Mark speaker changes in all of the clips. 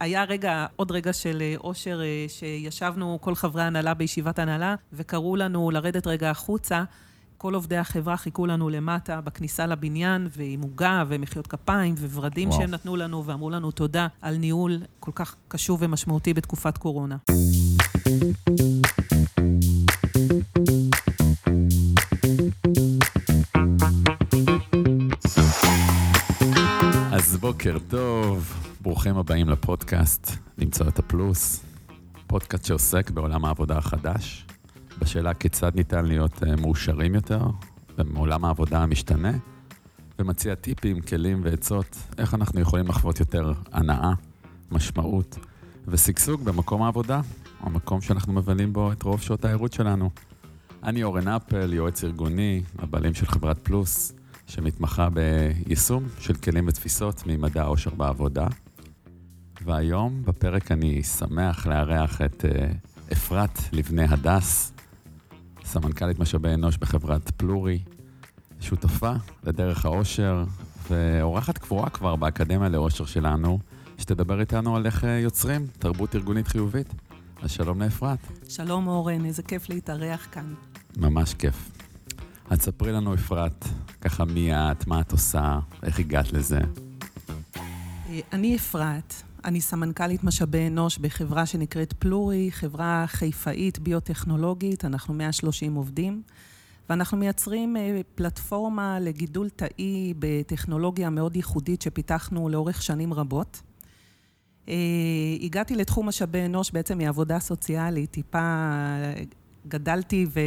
Speaker 1: היה רגע, עוד רגע של אה, אושר, אה, שישבנו כל חברי הנהלה בישיבת הנהלה, וקראו לנו לרדת רגע החוצה. כל עובדי החברה חיכו לנו למטה בכניסה לבניין, ועם עוגה ומחיאות כפיים וורדים
Speaker 2: וואו.
Speaker 1: שהם נתנו לנו, ואמרו לנו תודה על ניהול כל כך קשור ומשמעותי בתקופת קורונה.
Speaker 2: אז בוקר טוב, ברוכים הבאים לפודקאסט, למצוא את הפלוס. פודקאסט שעוסק בעולם העבודה החדש, בשאלה כיצד ניתן להיות אה, מאושרים יותר בעולם העבודה המשתנה, ומציע טיפים, כלים ועצות איך אנחנו יכולים לחוות יותר הנאה, משמעות ושגשוג במקום העבודה, המקום שאנחנו מבלים בו את רוב שעות הערות שלנו. אני אורן אפל, יועץ ארגוני, הבעלים של חברת פלוס, שמתמחה ביישום של כלים ותפיסות ממדע העושר בעבודה. והיום בפרק אני שמח לארח את אה, אפרת לבני הדס, סמנכ"לית משאבי אנוש בחברת פלורי, שותפה לדרך העושר ואורחת קבועה כבר באקדמיה לאושר שלנו, שתדבר איתנו על איך אה, יוצרים תרבות ארגונית חיובית. אז שלום לאפרת.
Speaker 1: שלום אורן, איזה כיף להתארח כאן.
Speaker 2: ממש כיף. אז ספרי לנו, אפרת, ככה מי את, מה את עושה, איך הגעת לזה.
Speaker 1: אה, אני אפרת, אני סמנכ"לית משאבי אנוש בחברה שנקראת פלורי, חברה חיפאית ביוטכנולוגית, אנחנו 130 עובדים, ואנחנו מייצרים אה, פלטפורמה לגידול תאי בטכנולוגיה מאוד ייחודית שפיתחנו לאורך שנים רבות. אה, הגעתי לתחום משאבי אנוש בעצם מעבודה סוציאלית, טיפה גדלתי ו...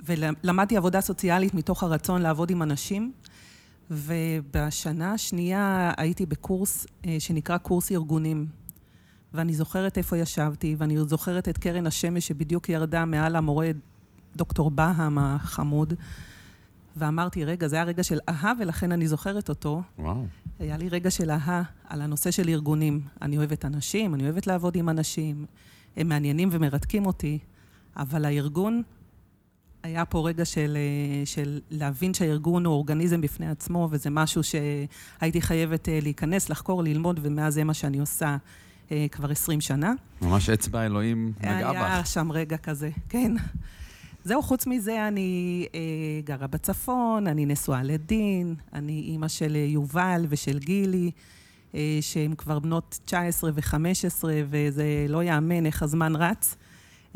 Speaker 1: ולמדתי עבודה סוציאלית מתוך הרצון לעבוד עם אנשים. ובשנה השנייה הייתי בקורס אה, שנקרא קורס ארגונים. ואני זוכרת איפה ישבתי, ואני זוכרת את קרן השמש שבדיוק ירדה מעל המורה דוקטור בהם החמוד, ואמרתי, רגע, זה היה רגע של אהה, ולכן אני זוכרת אותו.
Speaker 2: וואו.
Speaker 1: היה לי רגע של אהה על הנושא של ארגונים. אני אוהבת אנשים, אני אוהבת לעבוד עם אנשים, הם מעניינים ומרתקים אותי, אבל הארגון, היה פה רגע של, אה, של להבין שהארגון הוא אורגניזם בפני עצמו, וזה משהו שהייתי חייבת אה, להיכנס, לחקור, ללמוד, ומאז זה מה שאני עושה אה, כבר 20 שנה.
Speaker 2: ממש אצבע אלוהים נגעה
Speaker 1: היה
Speaker 2: בך.
Speaker 1: שם רגע כזה, כן. זהו, חוץ מזה, אני אה, גרה בצפון, אני נשואה לדין, אני אימא של יובל ושל גילי, אה, שהן כבר בנות 19 ו-15, וזה לא יאמן איך הזמן רץ.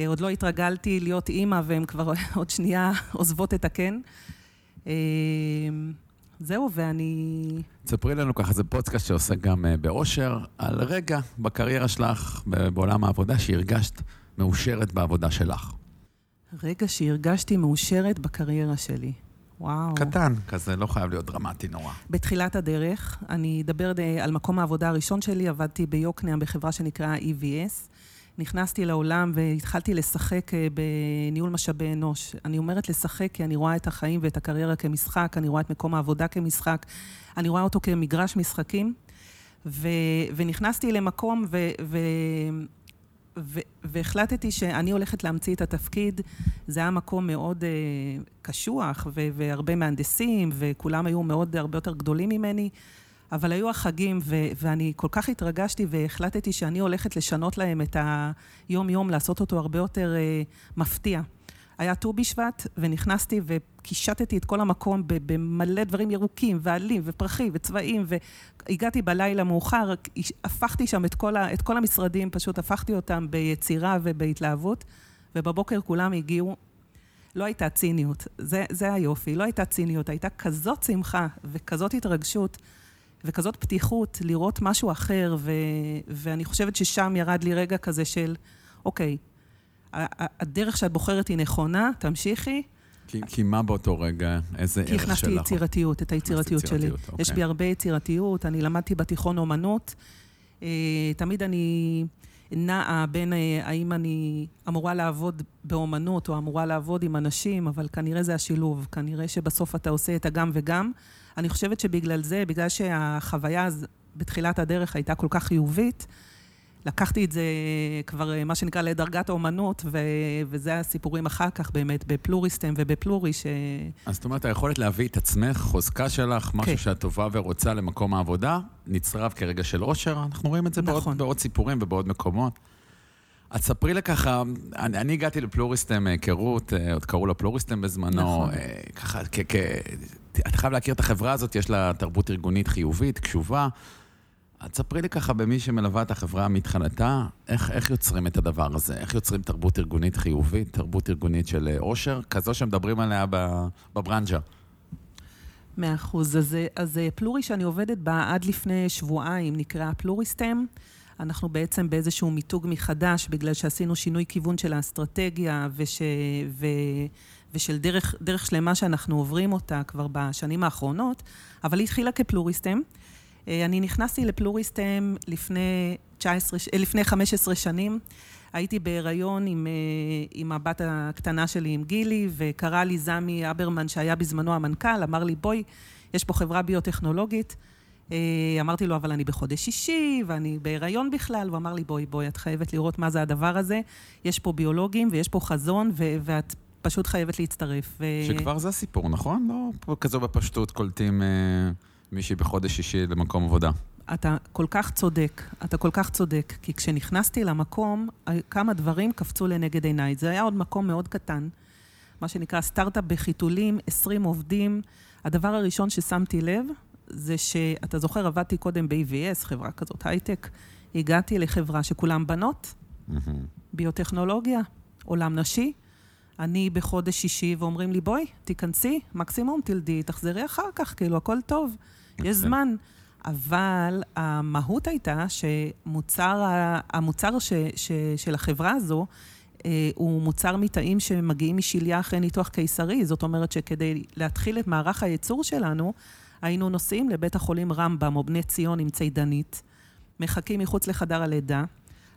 Speaker 1: אה, עוד לא התרגלתי להיות אימא, והן כבר עוד שנייה עוזבות את הקן. אה, זהו, ואני...
Speaker 2: תספרי לנו ככה, זה פודקאסט שעוסק גם אה, באושר, על רגע בקריירה שלך, בעולם העבודה, שהרגשת מאושרת בעבודה שלך.
Speaker 1: רגע שהרגשתי מאושרת בקריירה שלי. וואו.
Speaker 2: קטן, כזה לא חייב להיות דרמטי נורא.
Speaker 1: בתחילת הדרך, אני אדבר על מקום העבודה הראשון שלי, עבדתי ביוקנעם בחברה שנקרא EVS. נכנסתי לעולם והתחלתי לשחק אה, בניהול משאבי אנוש. אני אומרת לשחק כי אני רואה את החיים ואת הקריירה כמשחק, אני רואה את מקום העבודה כמשחק, אני רואה אותו כמגרש משחקים. ו- ונכנסתי למקום ו- ו- ו- והחלטתי שאני הולכת להמציא את התפקיד. זה היה מקום מאוד uh, קשוח, ו- והרבה מהנדסים, וכולם היו מאוד, הרבה יותר גדולים ממני, אבל היו החגים, ו- ואני כל כך התרגשתי והחלטתי שאני הולכת לשנות להם את היום-יום, לעשות אותו הרבה יותר uh, מפתיע. היה ט"ו בשבט, ונכנסתי וקישטתי את כל המקום במלא דברים ירוקים, ועלים, ופרחים, וצבעים, והגעתי בלילה מאוחר, הפכתי שם את כל, ה- את כל המשרדים, פשוט הפכתי אותם ביצירה ובהתלהבות, ובבוקר כולם הגיעו. לא הייתה ציניות, זה, זה היופי, לא הייתה ציניות, הייתה כזאת שמחה וכזאת התרגשות וכזאת פתיחות לראות משהו אחר, ו, ואני חושבת ששם ירד לי רגע כזה של, אוקיי, הדרך שאת בוחרת היא נכונה, תמשיכי,
Speaker 2: כי, כי מה באותו רגע, איזה
Speaker 1: כי
Speaker 2: ערך
Speaker 1: הכנסתי
Speaker 2: שלך?
Speaker 1: יצירתיות, את היצירתיות שלי.
Speaker 2: יצירתיות,
Speaker 1: יש
Speaker 2: אוקיי.
Speaker 1: בי הרבה יצירתיות, אני למדתי בתיכון אומנות. אה, תמיד אני נעה בין אה, האם אני אמורה לעבוד באומנות או אמורה לעבוד עם אנשים, אבל כנראה זה השילוב. כנראה שבסוף אתה עושה את הגם וגם. אני חושבת שבגלל זה, בגלל שהחוויה הז- בתחילת הדרך הייתה כל כך חיובית, לקחתי את זה כבר, מה שנקרא, לדרגת האומנות, ו- וזה הסיפורים אחר כך באמת, בפלוריסטם ובפלורי, ש...
Speaker 2: אז זאת אומרת, היכולת להביא את עצמך, חוזקה שלך, משהו כן. שאת טובה ורוצה למקום העבודה, נצרב כרגע של אושר, אנחנו רואים את זה נכון. בעוד, בעוד סיפורים ובעוד מקומות. אז ספרי לי ככה, אני, אני הגעתי לפלוריסטם היכרות, אה, עוד קראו לה פלוריסטם בזמנו, נכון. אה, ככה, כ, כ, אתה חייב להכיר את החברה הזאת, יש לה תרבות ארגונית חיובית, קשובה. אז ספרי לי ככה, במי שמלווה את החברה מתחילתה, איך, איך יוצרים את הדבר הזה? איך יוצרים תרבות ארגונית חיובית, תרבות ארגונית של אה, עושר, כזו שמדברים עליה בברנז'ה?
Speaker 1: מאה אחוז. אז, אז פלורי שאני עובדת בה עד לפני שבועיים נקרא פלוריסטם. אנחנו בעצם באיזשהו מיתוג מחדש, בגלל שעשינו שינוי כיוון של האסטרטגיה וש, ו, ושל דרך, דרך שלמה שאנחנו עוברים אותה כבר בשנים האחרונות, אבל היא התחילה כפלוריסטם. אה, אני נכנסתי לפלוריסטם לפני, 19, אה, לפני 15 שנים. הייתי בהיריון עם, אה, עם הבת הקטנה שלי, עם גילי, וקרא לי זמי אברמן, שהיה בזמנו המנכ"ל, אמר לי, בואי, יש פה חברה ביוטכנולוגית. אמרתי לו, אבל אני בחודש שישי, ואני בהיריון בכלל. הוא אמר לי, בואי, בואי, את חייבת לראות מה זה הדבר הזה. יש פה ביולוגים ויש פה חזון, ו- ואת פשוט חייבת להצטרף. ו...
Speaker 2: שכבר זה הסיפור, נכון? לא כזו בפשטות קולטים... אה... מישהי בחודש שישי למקום עבודה.
Speaker 1: אתה כל כך צודק, אתה כל כך צודק, כי כשנכנסתי למקום, כמה דברים קפצו לנגד עיניי. זה היה עוד מקום מאוד קטן, מה שנקרא סטארט-אפ בחיתולים, 20 עובדים. הדבר הראשון ששמתי לב, זה שאתה זוכר, עבדתי קודם ב-EVS, חברה כזאת הייטק. הגעתי לחברה שכולם בנות, mm-hmm. ביוטכנולוגיה, עולם נשי. אני בחודש שישי ואומרים לי, בואי, תיכנסי, מקסימום תלדי, תחזרי אחר כך, כאילו, הכל טוב. יש זמן. אבל המהות הייתה שמוצר, המוצר ש, ש, של החברה הזו, אה, הוא מוצר מתאים שמגיעים משליה אחרי ניתוח קיסרי. זאת אומרת שכדי להתחיל את מערך הייצור שלנו, היינו נוסעים לבית החולים רמב"ם או בני ציון עם צידנית, מחכים מחוץ לחדר הלידה.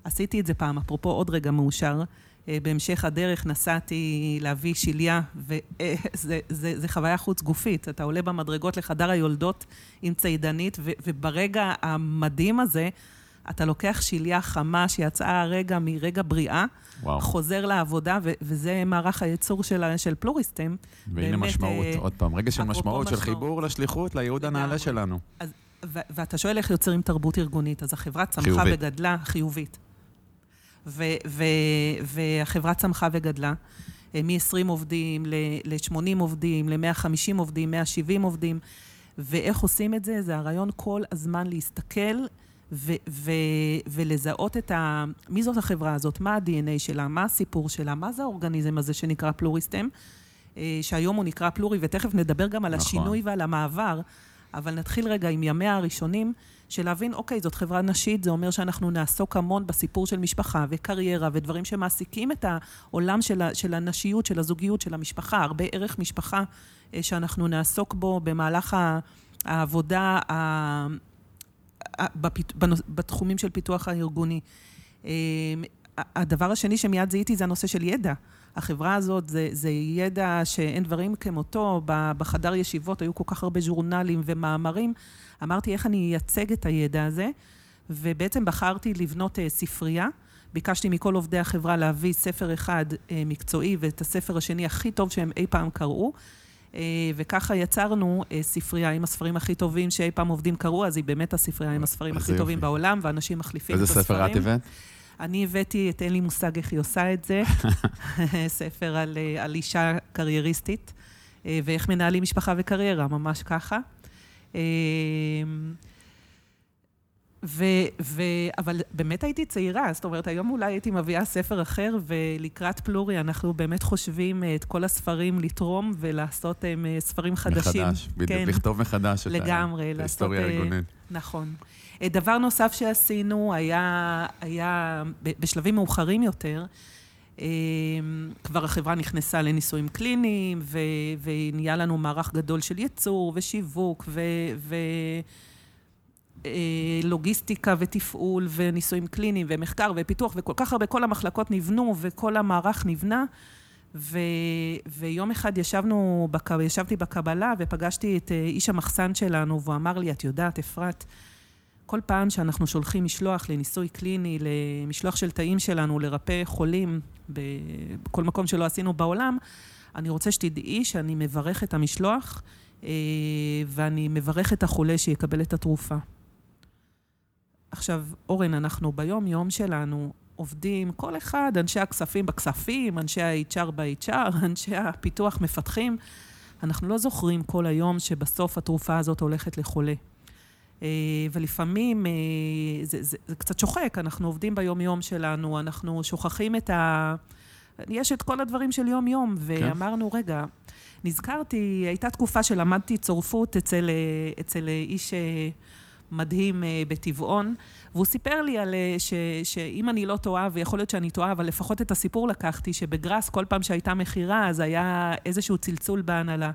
Speaker 1: עשיתי את זה פעם, אפרופו עוד רגע מאושר. אה, בהמשך הדרך נסעתי להביא שליה, וזה חוויה חוץ גופית. אתה עולה במדרגות לחדר היולדות עם צידנית, ו, וברגע המדהים הזה, אתה לוקח שליה חמה שיצאה הרגע מרגע בריאה, וואו. חוזר לעבודה, ו- וזה מערך הייצור של, של פלוריסטם.
Speaker 2: והנה באמת, משמעות, uh, עוד פעם, רגע של משמעות, של חיבור לשליחות, לייעוד הנעלה שלנו.
Speaker 1: אז, ו- ואתה שואל איך יוצרים תרבות ארגונית, אז החברה צמחה חיובית. וגדלה חיובית. ו- ו- והחברה צמחה וגדלה. אה, מ-20 עובדים ל-80 עובדים, ל-150 עובדים, 170 עובדים. ואיך עושים את זה? זה הרעיון כל הזמן להסתכל ו- ו- ולזהות את ה... מי זאת החברה הזאת? מה ה-DNA שלה? מה הסיפור שלה? מה זה האורגניזם הזה שנקרא פלוריסטם? אה, שהיום הוא נקרא פלורי, ותכף נדבר גם על נכון. השינוי ועל המעבר. אבל נתחיל רגע עם ימיה הראשונים. של להבין, אוקיי, זאת חברה נשית, זה אומר שאנחנו נעסוק המון בסיפור של משפחה וקריירה ודברים שמעסיקים את העולם של, ה, של הנשיות, של הזוגיות, של המשפחה, הרבה ערך משפחה אה, שאנחנו נעסוק בו במהלך העבודה ה, בתחומים של פיתוח הארגוני. אה, הדבר השני שמיד זיהיתי זה הנושא של ידע. החברה הזאת זה, זה ידע שאין דברים כמותו. בחדר ישיבות היו כל כך הרבה ז'ורנלים ומאמרים. אמרתי איך אני אייצג את הידע הזה, ובעצם בחרתי לבנות uh, ספרייה. ביקשתי מכל עובדי החברה להביא ספר אחד uh, מקצועי ואת הספר השני הכי טוב שהם אי פעם קראו. Uh, וככה יצרנו ספרייה עם הספרים הכי טובים שאי פעם עובדים קראו, אז היא באמת הספרייה עם הספרים הכי טובים בעולם, ואנשים מחליפים את הספרים.
Speaker 2: איזה ספר את הבאת?
Speaker 1: אני הבאתי את אין לי מושג איך היא עושה את זה, ספר על, על אישה קרייריסטית, ואיך מנהלים משפחה וקריירה, ממש ככה. אמ, ו, ו, אבל באמת הייתי צעירה, זאת אומרת, היום אולי הייתי מביאה ספר אחר, ולקראת פלורי אנחנו באמת חושבים אה, את כל הספרים לתרום ולעשות הם, אה, ספרים חדשים.
Speaker 2: מחדש, בדיוק, כן, לכתוב מחדש
Speaker 1: לגמרי,
Speaker 2: את ההיסטוריה אה, הארגונית.
Speaker 1: נכון. דבר נוסף שעשינו היה, היה בשלבים מאוחרים יותר, אמ, כבר החברה נכנסה לניסויים קליניים, ונהיה לנו מערך גדול של ייצור ושיווק ולוגיסטיקה אה, ותפעול וניסויים קליניים ומחקר ופיתוח וכל כך הרבה, כל המחלקות נבנו וכל המערך נבנה. ו, ויום אחד ישבנו, ישבתי בקבלה ופגשתי את אה, איש המחסן שלנו, והוא אמר לי, את יודעת, אפרת, כל פעם שאנחנו שולחים משלוח לניסוי קליני, למשלוח של תאים שלנו, לרפא חולים בכל מקום שלא עשינו בעולם, אני רוצה שתדעי שאני מברך את המשלוח, אה, ואני מברך את החולה שיקבל את התרופה. עכשיו, אורן, אנחנו ביום-יום שלנו עובדים, כל אחד, אנשי הכספים בכספים, אנשי ה-HR ב-HR, אנשי הפיתוח מפתחים. אנחנו לא זוכרים כל היום שבסוף התרופה הזאת הולכת לחולה. אה, ולפעמים אה, זה, זה, זה קצת שוחק, אנחנו עובדים ביום-יום שלנו, אנחנו שוכחים את ה... יש את כל הדברים של יום-יום, כן. ואמרנו, כן. רגע, נזכרתי, הייתה תקופה שלמדתי צורפות אצל, אה, אצל איש מדהים בטבעון, והוא סיפר לי על, ש, שאם אני לא טועה, ויכול להיות שאני טועה, אבל לפחות את הסיפור לקחתי, שבגראס, כל פעם שהייתה מכירה, אז היה איזשהו צלצול בהנהלה.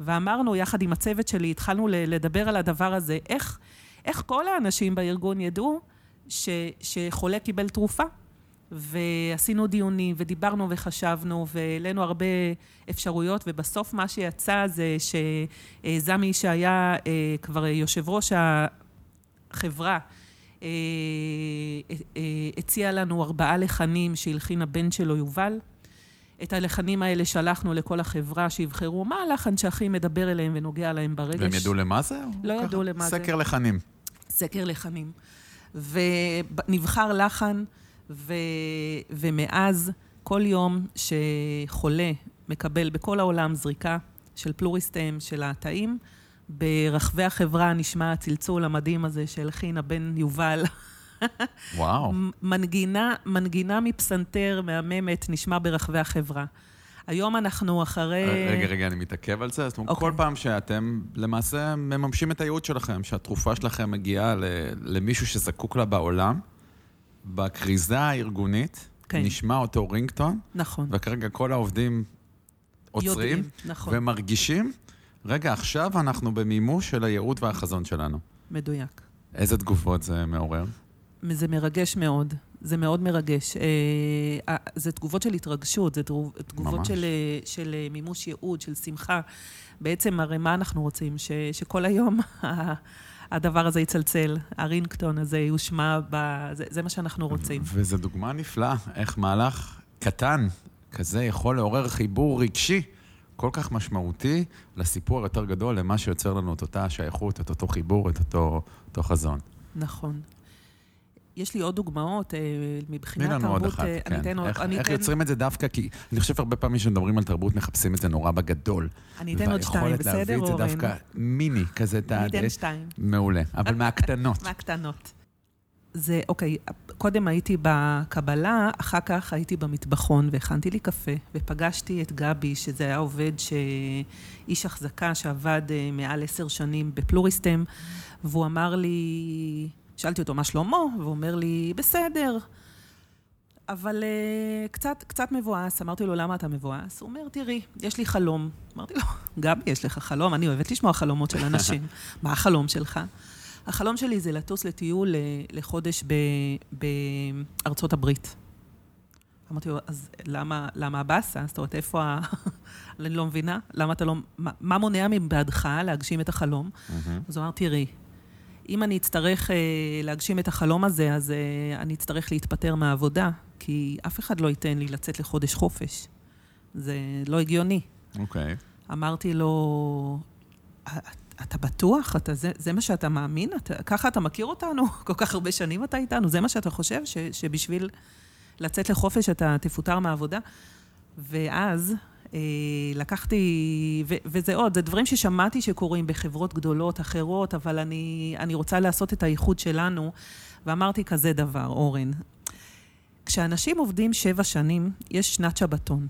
Speaker 1: ואמרנו, יחד עם הצוות שלי, התחלנו לדבר על הדבר הזה, איך, איך כל האנשים בארגון ידעו ש, שחולה קיבל תרופה. ועשינו דיונים, ודיברנו וחשבנו, והעלינו הרבה אפשרויות, ובסוף מה שיצא זה שזמי, שהיה אה, כבר יושב ראש החברה, אה, אה, הציע לנו ארבעה לחנים שהלחין הבן שלו, יובל. את הלחנים האלה שלחנו לכל החברה, שיבחרו מה הלחן שהכי מדבר אליהם ונוגע להם ברגש.
Speaker 2: והם ידעו למה זה?
Speaker 1: לא ידעו למה
Speaker 2: זה. סקר לחנים.
Speaker 1: סקר לחנים. ונבחר לחן, ו... ומאז, כל יום שחולה מקבל בכל העולם זריקה של פלוריסטם, של התאים, ברחבי החברה נשמע הצלצול המדהים הזה של חינה בן יובל.
Speaker 2: וואו.
Speaker 1: מנגינה, מנגינה מפסנתר מהממת נשמע ברחבי החברה. היום אנחנו אחרי...
Speaker 2: רגע, רגע, אני מתעכב על זה. זאת אומרת, okay. כל אוקיי. פעם שאתם למעשה מממשים את הייעוד שלכם, שהתרופה שלכם מגיעה למישהו שזקוק לה בעולם, בכריזה הארגונית, כן. נשמע אותו רינגטון.
Speaker 1: נכון.
Speaker 2: וכרגע כל העובדים עוצרים. יודעים, נכון. ומרגישים, רגע, עכשיו אנחנו במימוש של הייעוד והחזון שלנו.
Speaker 1: מדויק.
Speaker 2: איזה תגובות זה מעורר?
Speaker 1: זה מרגש מאוד. זה מאוד מרגש. אה, אה, זה תגובות של התרגשות, זה תגובות של, אה, של מימוש ייעוד, של שמחה. בעצם, הרי מה אנחנו רוצים? ש, שכל היום הדבר הזה יצלצל, הרינגטון הזה יושמע, ב... זה, זה מה שאנחנו רוצים.
Speaker 2: וזו דוגמה נפלאה, איך מהלך קטן כזה יכול לעורר חיבור רגשי כל כך משמעותי לסיפור היותר גדול, למה שיוצר לנו את אותה השייכות, את אותו חיבור, את אותו, אותו חזון.
Speaker 1: נכון. יש לי עוד דוגמאות אה, מבחינת
Speaker 2: תרבות. עוד אחת, אה, כן. אתן, איך, איך אתן... יוצרים את זה דווקא? כי אני חושב הרבה פעמים כשמדברים על תרבות, מחפשים את זה נורא בגדול.
Speaker 1: אני אתן עוד שתיים, בסדר,
Speaker 2: אורן? והיכולת להביא את זה דווקא מיני, כזה,
Speaker 1: את ה... אני אתן שתיים.
Speaker 2: מעולה, אבל מהקטנות.
Speaker 1: מהקטנות. זה, אוקיי, קודם הייתי בקבלה, אחר כך הייתי במטבחון והכנתי לי קפה, ופגשתי את גבי, שזה היה עובד, ש... איש החזקה שעבד אה, מעל עשר שנים בפלוריסטם, והוא אמר לי, שאלתי אותו מה שלמה, והוא אומר לי, בסדר. אבל uh, קצת, קצת מבואס, אמרתי לו, למה אתה מבואס? הוא אומר, תראי, יש לי חלום. אמרתי לו, גבי, יש לך חלום? אני אוהבת לשמוע חלומות של אנשים. מה החלום שלך? החלום שלי זה לטוס לטיול אה, לחודש בארצות הברית. אמרתי לו, אז למה, למה הבאסה? זאת אומרת, איפה ה... אני לא מבינה, למה אתה לא... מה, מה מונע מבעדך להגשים את החלום? אז הוא אמר, תראי, אם אני אצטרך אה, להגשים את החלום הזה, אז אה, אני אצטרך להתפטר מהעבודה, כי אף אחד לא ייתן לי לצאת לחודש חופש. זה לא הגיוני.
Speaker 2: אוקיי. Okay.
Speaker 1: אמרתי לו, אתה בטוח? אתה, זה, זה מה שאתה מאמין? אתה, ככה אתה מכיר אותנו? כל כך הרבה שנים אתה איתנו? זה מה שאתה חושב? ש, שבשביל לצאת לחופש אתה תפוטר מהעבודה? ואז לקחתי, ו, וזה עוד, זה דברים ששמעתי שקורים בחברות גדולות אחרות, אבל אני, אני רוצה לעשות את הייחוד שלנו, ואמרתי כזה דבר, אורן. כשאנשים עובדים שבע שנים, יש שנת שבתון.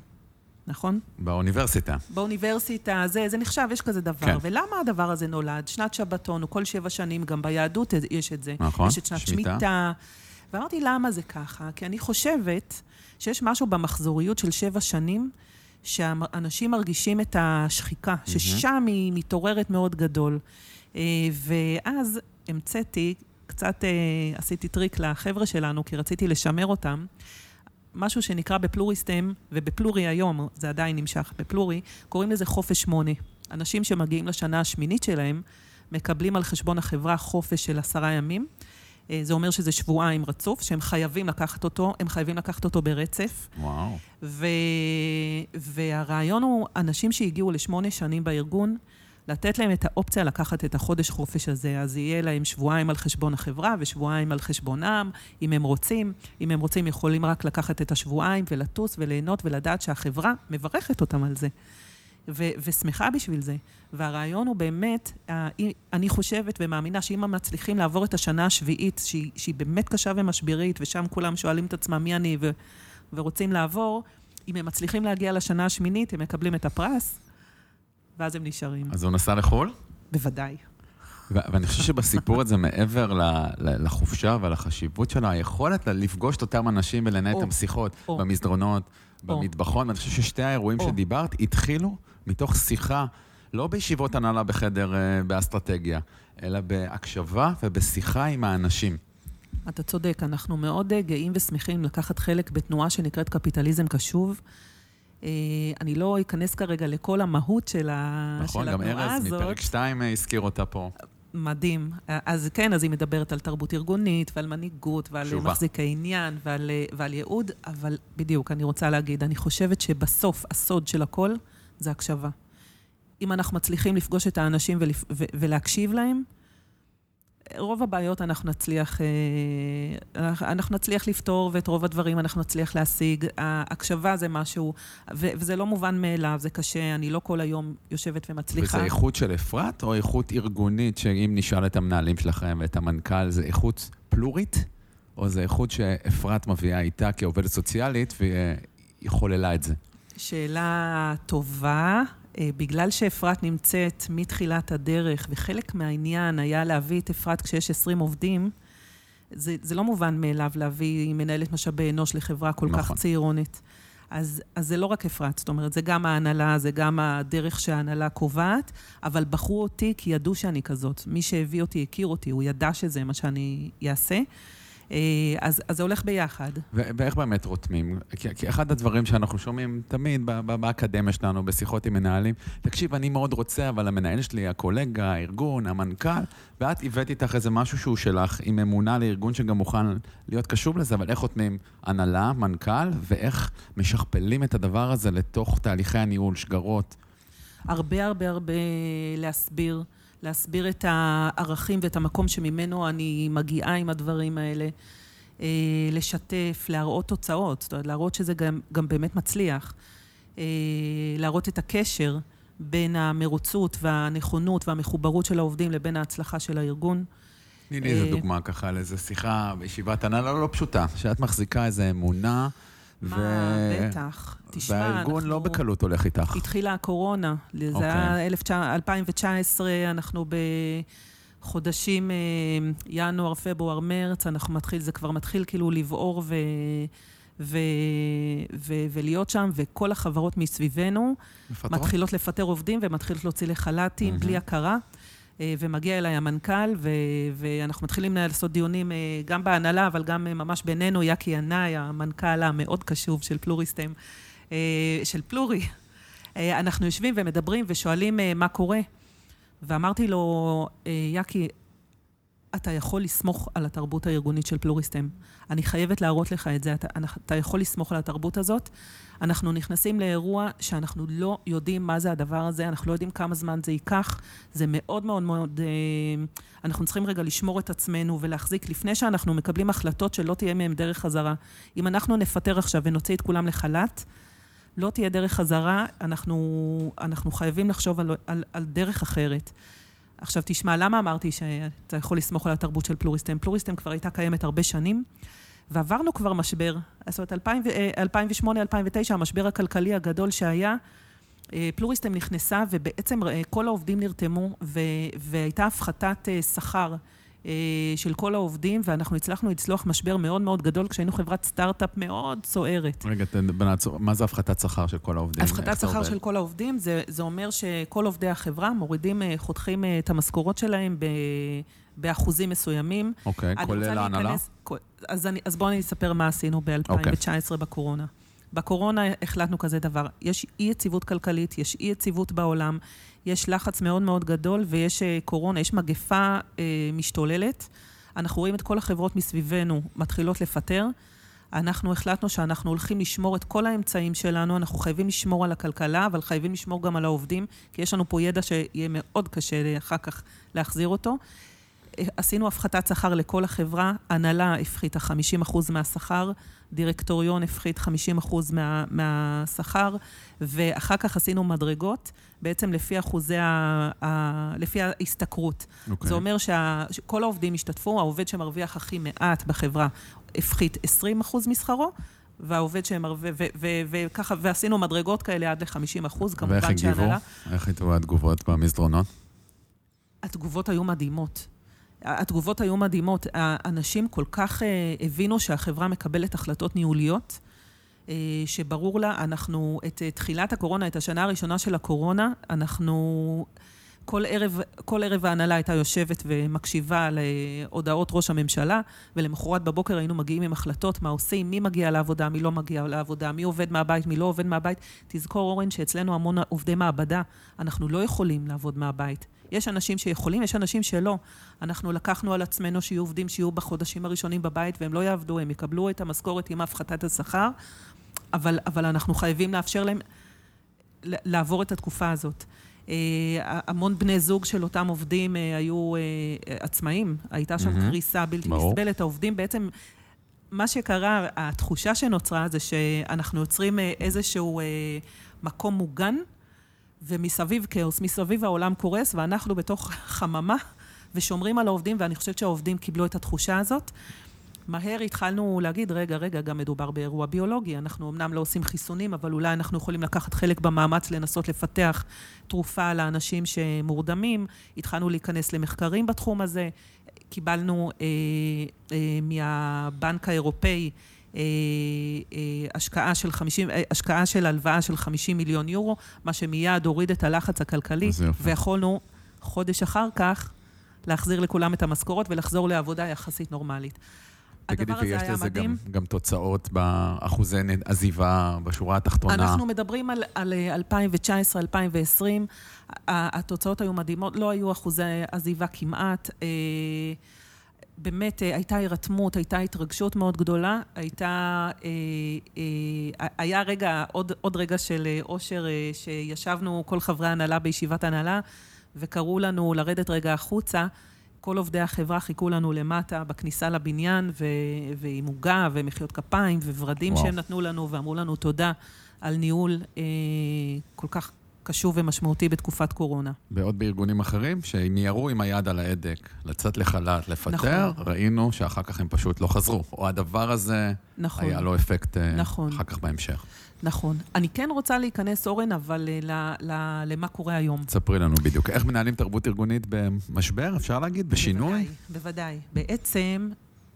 Speaker 1: נכון?
Speaker 2: באוניברסיטה.
Speaker 1: באוניברסיטה, זה, זה נחשב, יש כזה דבר. כן. ולמה הדבר הזה נולד? שנת שבתון, הוא כל שבע שנים, גם ביהדות יש את זה.
Speaker 2: נכון,
Speaker 1: יש את שנת שמיטה. שמיטה. ואמרתי, למה זה ככה? כי אני חושבת שיש משהו במחזוריות של שבע שנים, שאנשים מרגישים את השחיקה, ששם היא מתעוררת מאוד גדול. אה, ואז המצאתי, קצת אה, עשיתי טריק לחבר'ה שלנו, כי רציתי לשמר אותם. משהו שנקרא בפלוריסטם, ובפלורי היום, זה עדיין נמשך בפלורי, קוראים לזה חופש שמונה. אנשים שמגיעים לשנה השמינית שלהם, מקבלים על חשבון החברה חופש של עשרה ימים. אה, זה אומר שזה שבועיים רצוף, שהם חייבים לקחת אותו, הם חייבים לקחת אותו ברצף.
Speaker 2: וואו.
Speaker 1: ו... והרעיון הוא, אנשים שהגיעו לשמונה שנים בארגון, לתת להם את האופציה לקחת את החודש חופש הזה. אז יהיה להם שבועיים על חשבון החברה ושבועיים על חשבונם, אם הם רוצים. אם הם רוצים, יכולים רק לקחת את השבועיים ולטוס וליהנות ולדעת שהחברה מברכת אותם על זה. ו- ושמחה בשביל זה. והרעיון הוא באמת, אני חושבת ומאמינה שאם הם מצליחים לעבור את השנה השביעית, שהיא, שהיא באמת קשה ומשברית, ושם כולם שואלים את עצמם מי אני ו- ורוצים לעבור, אם הם מצליחים להגיע לשנה השמינית, הם מקבלים את הפרס, ואז הם נשארים.
Speaker 2: אז הוא נסע לחו"ל?
Speaker 1: בוודאי.
Speaker 2: ואני חושב שבסיפור הזה, מעבר לחופשה ולחשיבות שלה, היכולת לפגוש את אותם אנשים ולנהל את המשיחות במסדרונות, במטבחון, ואני חושב ששתי האירועים שדיברת התחילו מתוך שיחה, לא בישיבות הנהלה בחדר אה, באסטרטגיה, אלא בהקשבה ובשיחה עם האנשים.
Speaker 1: אתה צודק, אנחנו מאוד אה, גאים ושמחים לקחת חלק בתנועה שנקראת קפיטליזם קשוב. אה, אני לא אכנס כרגע לכל המהות של, התנועה הזאת.
Speaker 2: נכון, גם ארז מפרק 2 הזכיר אותה פה.
Speaker 1: מדהים. אז כן, אז היא מדברת על תרבות ארגונית ועל מנהיגות ועל שובה. מחזיקי עניין ועל, ועל ייעוד, אבל בדיוק, אני רוצה להגיד, אני חושבת שבסוף הסוד של הכל זה הקשבה. אם אנחנו מצליחים לפגוש את האנשים ולפ... ו... ולהקשיב להם, רוב הבעיות אנחנו נצליח, אה, אנחנו נצליח לפתור, ואת רוב הדברים אנחנו נצליח להשיג. ההקשבה זה משהו, וזה לא מובן מאליו, זה קשה, אני לא כל היום יושבת ומצליחה.
Speaker 2: וזה איכות של אפרת, או איכות ארגונית, שאם נשאל את המנהלים שלכם ואת המנכ"ל, זה איכות פלורית? או זה איכות שאפרת מביאה איתה כעובדת סוציאלית, והיא חוללה את זה?
Speaker 1: שאלה טובה. אה, בגלל שאפרת נמצאת מתחילת הדרך, וחלק מהעניין היה להביא את אפרת כשיש 20 עובדים, זה, זה לא מובן מאליו להביא מנהלת משאבי אנוש לחברה כל נכון. כך צעירונת. אז, אז זה לא רק אפרת, זאת אומרת, זה גם ההנהלה, זה גם הדרך שההנהלה קובעת, אבל בחרו אותי כי ידעו שאני כזאת. מי שהביא אותי הכיר אותי, הוא ידע שזה מה שאני אעשה. אה, אז, אז זה הולך ביחד.
Speaker 2: ואיך באמת רותמים? כי, כי אחד הדברים שאנחנו שומעים תמיד באקדמיה שלנו, בשיחות עם מנהלים, תקשיב, אני מאוד רוצה, אבל המנהל שלי, הקולגה, הארגון, המנכ"ל, ואת הבאת איתך איזה משהו שהוא שלך, עם אמונה לארגון שגם מוכן להיות קשוב לזה, אבל איך רותמים הנהלה, מנכ"ל, ואיך משכפלים את הדבר הזה לתוך תהליכי הניהול, שגרות?
Speaker 1: הרבה הרבה הרבה להסביר. להסביר את הערכים ואת המקום שממנו אני מגיעה עם הדברים האלה, אה, לשתף, להראות תוצאות, זאת אומרת, להראות שזה גם, גם באמת מצליח, אה, להראות את הקשר בין המרוצות והנכונות והמחוברות של העובדים לבין ההצלחה של הארגון.
Speaker 2: תני לי איזה אה, דוגמה ככה לאיזה שיחה בישיבת הנהלה לא פשוטה, שאת מחזיקה איזה אמונה.
Speaker 1: מה, בטח. תשמע,
Speaker 2: והארגון אנחנו... לא בקלות הולך איתך.
Speaker 1: התחילה הקורונה. Okay. זה היה 2019, אוקיי. אנחנו בחודשים אה, ינואר, פברואר, מרץ, אנחנו מתחיל, זה כבר מתחיל כאילו לבעור ו... ו... ו... ולהיות שם, וכל החברות מסביבנו מפתרות? מתחילות לפטר עובדים ומתחילות להוציא לחל"תים mm-hmm. בלי הכרה. אה, ומגיע אליי המנכ"ל, ו- ואנחנו מתחילים לעשות דיונים אה, גם בהנהלה, אבל גם אה, ממש בינינו, יאקי ינאי, המנכ"ל המאוד קשוב של פלוריסטם, של פלורי. אנחנו יושבים ומדברים ושואלים מה קורה. ואמרתי לו, יאקי, אתה יכול לסמוך על התרבות הארגונית של פלוריסטם. אני חייבת להראות לך את זה, אתה, אתה יכול לסמוך על התרבות הזאת. אנחנו נכנסים לאירוע שאנחנו לא יודעים מה זה הדבר הזה, אנחנו לא יודעים כמה זמן זה ייקח. זה מאוד מאוד מאוד... אה, אנחנו צריכים רגע לשמור את עצמנו ולהחזיק לפני שאנחנו מקבלים החלטות שלא תהיה מהן דרך חזרה. אם אנחנו נפטר עכשיו ונוציא את כולם לחל"ת, לא תהיה דרך חזרה, אנחנו, אנחנו חייבים לחשוב על, על, על דרך אחרת. עכשיו תשמע, למה אמרתי שאתה יכול לסמוך על התרבות של פלוריסטם? פלוריסטם כבר הייתה קיימת הרבה שנים, ועברנו כבר משבר. זאת אומרת, 2008-2009, אה, המשבר הכלכלי הגדול שהיה, אה, פלוריסטם נכנסה, ובעצם אה, כל העובדים נרתמו, והייתה הפחתת שכר. אה, של כל העובדים, ואנחנו הצלחנו לצלוח משבר מאוד מאוד גדול כשהיינו חברת סטארט-אפ מאוד סוערת.
Speaker 2: רגע, בנעצור, מה זה הפחתת שכר של כל העובדים?
Speaker 1: הפחתת שכר של כל העובדים, זה, זה אומר שכל עובדי החברה מורידים, אה, חותכים אה, את המשכורות שלהם ב... באחוזים מסוימים.
Speaker 2: אוקיי, כולל ההנהלה?
Speaker 1: אז, אז בואו אני אספר מה עשינו ב-2019 okay. בקורונה. בקורונה החלטנו כזה דבר, יש אי-יציבות כלכלית, יש אי-יציבות בעולם, יש לחץ מאוד מאוד גדול ויש אה, קורונה, יש מגפה אה, משתוללת. אנחנו רואים את כל החברות מסביבנו מתחילות לפטר. אנחנו החלטנו שאנחנו הולכים לשמור את כל האמצעים שלנו, אנחנו חייבים לשמור על הכלכלה, אבל חייבים לשמור גם על העובדים, כי יש לנו פה ידע שיהיה מאוד קשה אחר כך להחזיר אותו. עשינו הפחתת שכר לכל החברה, הנהלה הפחיתה 50% מהשכר, דירקטוריון הפחית 50% מה, מהשכר, ואחר כך עשינו מדרגות, בעצם לפי אחוזי ה... ה לפי ההשתכרות. Okay. אוקיי. זה אומר שכל העובדים השתתפו, העובד שמרוויח הכי מעט בחברה הפחית 20% משכרו, והעובד שמרווה, וככה, ועשינו מדרגות כאלה עד ל-50 אחוז,
Speaker 2: כמובן שהנהלה... ואיך הגיבו? איך היו התגובות במסדרונות?
Speaker 1: התגובות היו מדהימות. התגובות היו מדהימות. האנשים כל כך אה, הבינו שהחברה מקבלת החלטות ניהוליות, שברור לה, אנחנו, את תחילת הקורונה, את השנה הראשונה של הקורונה, אנחנו... כל ערב, כל ערב ההנהלה הייתה יושבת ומקשיבה להודעות ראש הממשלה, ולמחרת בבוקר היינו מגיעים עם החלטות, מה עושים, מי מגיע לעבודה, מי לא מגיע לעבודה, מי עובד מהבית, מי לא עובד מהבית. תזכור, אורן, שאצלנו המון עובדי מעבדה, אנחנו לא יכולים לעבוד מהבית. יש אנשים שיכולים, יש אנשים שלא. אנחנו לקחנו על עצמנו שיהיו עובדים שיהיו בחודשים הראשונים בבית והם לא יעבדו, הם יקבלו את המשכורת עם הפחתת השכר, אבל, אבל אנחנו חייבים לאפשר להם לעבור את התקופה הזאת. אה, המון בני זוג של אותם עובדים אה, היו אה, עצמאים, הייתה שם mm-hmm. קריסה בלתי נסבלת. העובדים בעצם, מה שקרה, התחושה שנוצרה זה שאנחנו יוצרים איזשהו מקום מוגן, ומסביב כאוס, מסביב העולם קורס, ואנחנו בתוך חממה ושומרים על העובדים, ואני חושבת שהעובדים קיבלו את התחושה הזאת. מהר התחלנו להגיד, רגע, רגע, גם מדובר באירוע ביולוגי, אנחנו אמנם לא עושים חיסונים, אבל אולי אנחנו יכולים לקחת חלק במאמץ לנסות לפתח תרופה לאנשים שמורדמים. התחלנו להיכנס למחקרים בתחום הזה. קיבלנו אה, אה, מהבנק האירופאי אה, אה, השקעה של 50, אה, השקעה של הלוואה של 50 מיליון יורו, מה שמיד הוריד את הלחץ הכלכלי, ויכולנו חודש אחר כך להחזיר לכולם את המשכורות ולחזור לעבודה יחסית נורמלית.
Speaker 2: תגידי, ויש לזה גם, גם תוצאות באחוזי עזיבה בשורה התחתונה?
Speaker 1: אנחנו מדברים על, על 2019-2020, התוצאות היו מדהימות, לא היו אחוזי עזיבה כמעט. באמת הייתה הירתמות, הייתה התרגשות מאוד גדולה, הייתה, היה רגע, עוד, עוד רגע של אושר, שישבנו כל חברי ההנהלה בישיבת הנהלה, וקראו לנו לרדת רגע החוצה. כל עובדי החברה חיכו לנו למטה בכניסה לבניין, ו- ועם עוגה ומחיאות כפיים וורדים. שהם נתנו לנו, ואמרו לנו תודה על ניהול אה, כל כך קשור ומשמעותי בתקופת קורונה.
Speaker 2: ועוד בארגונים אחרים, שהם ירו עם היד על ההדק, לצאת לחל"ת, לפטר, נכון. ראינו שאחר כך הם פשוט לא חזרו. או הדבר הזה, נכון. היה לו אפקט אה, נכון. אחר כך בהמשך.
Speaker 1: נכון. אני כן רוצה להיכנס, אורן, אבל אה, ל, ל, למה קורה היום.
Speaker 2: ספרי לנו בדיוק. איך מנהלים תרבות ארגונית במשבר, אפשר להגיד? בשינוי?
Speaker 1: בוודאי, בוודאי. בעצם,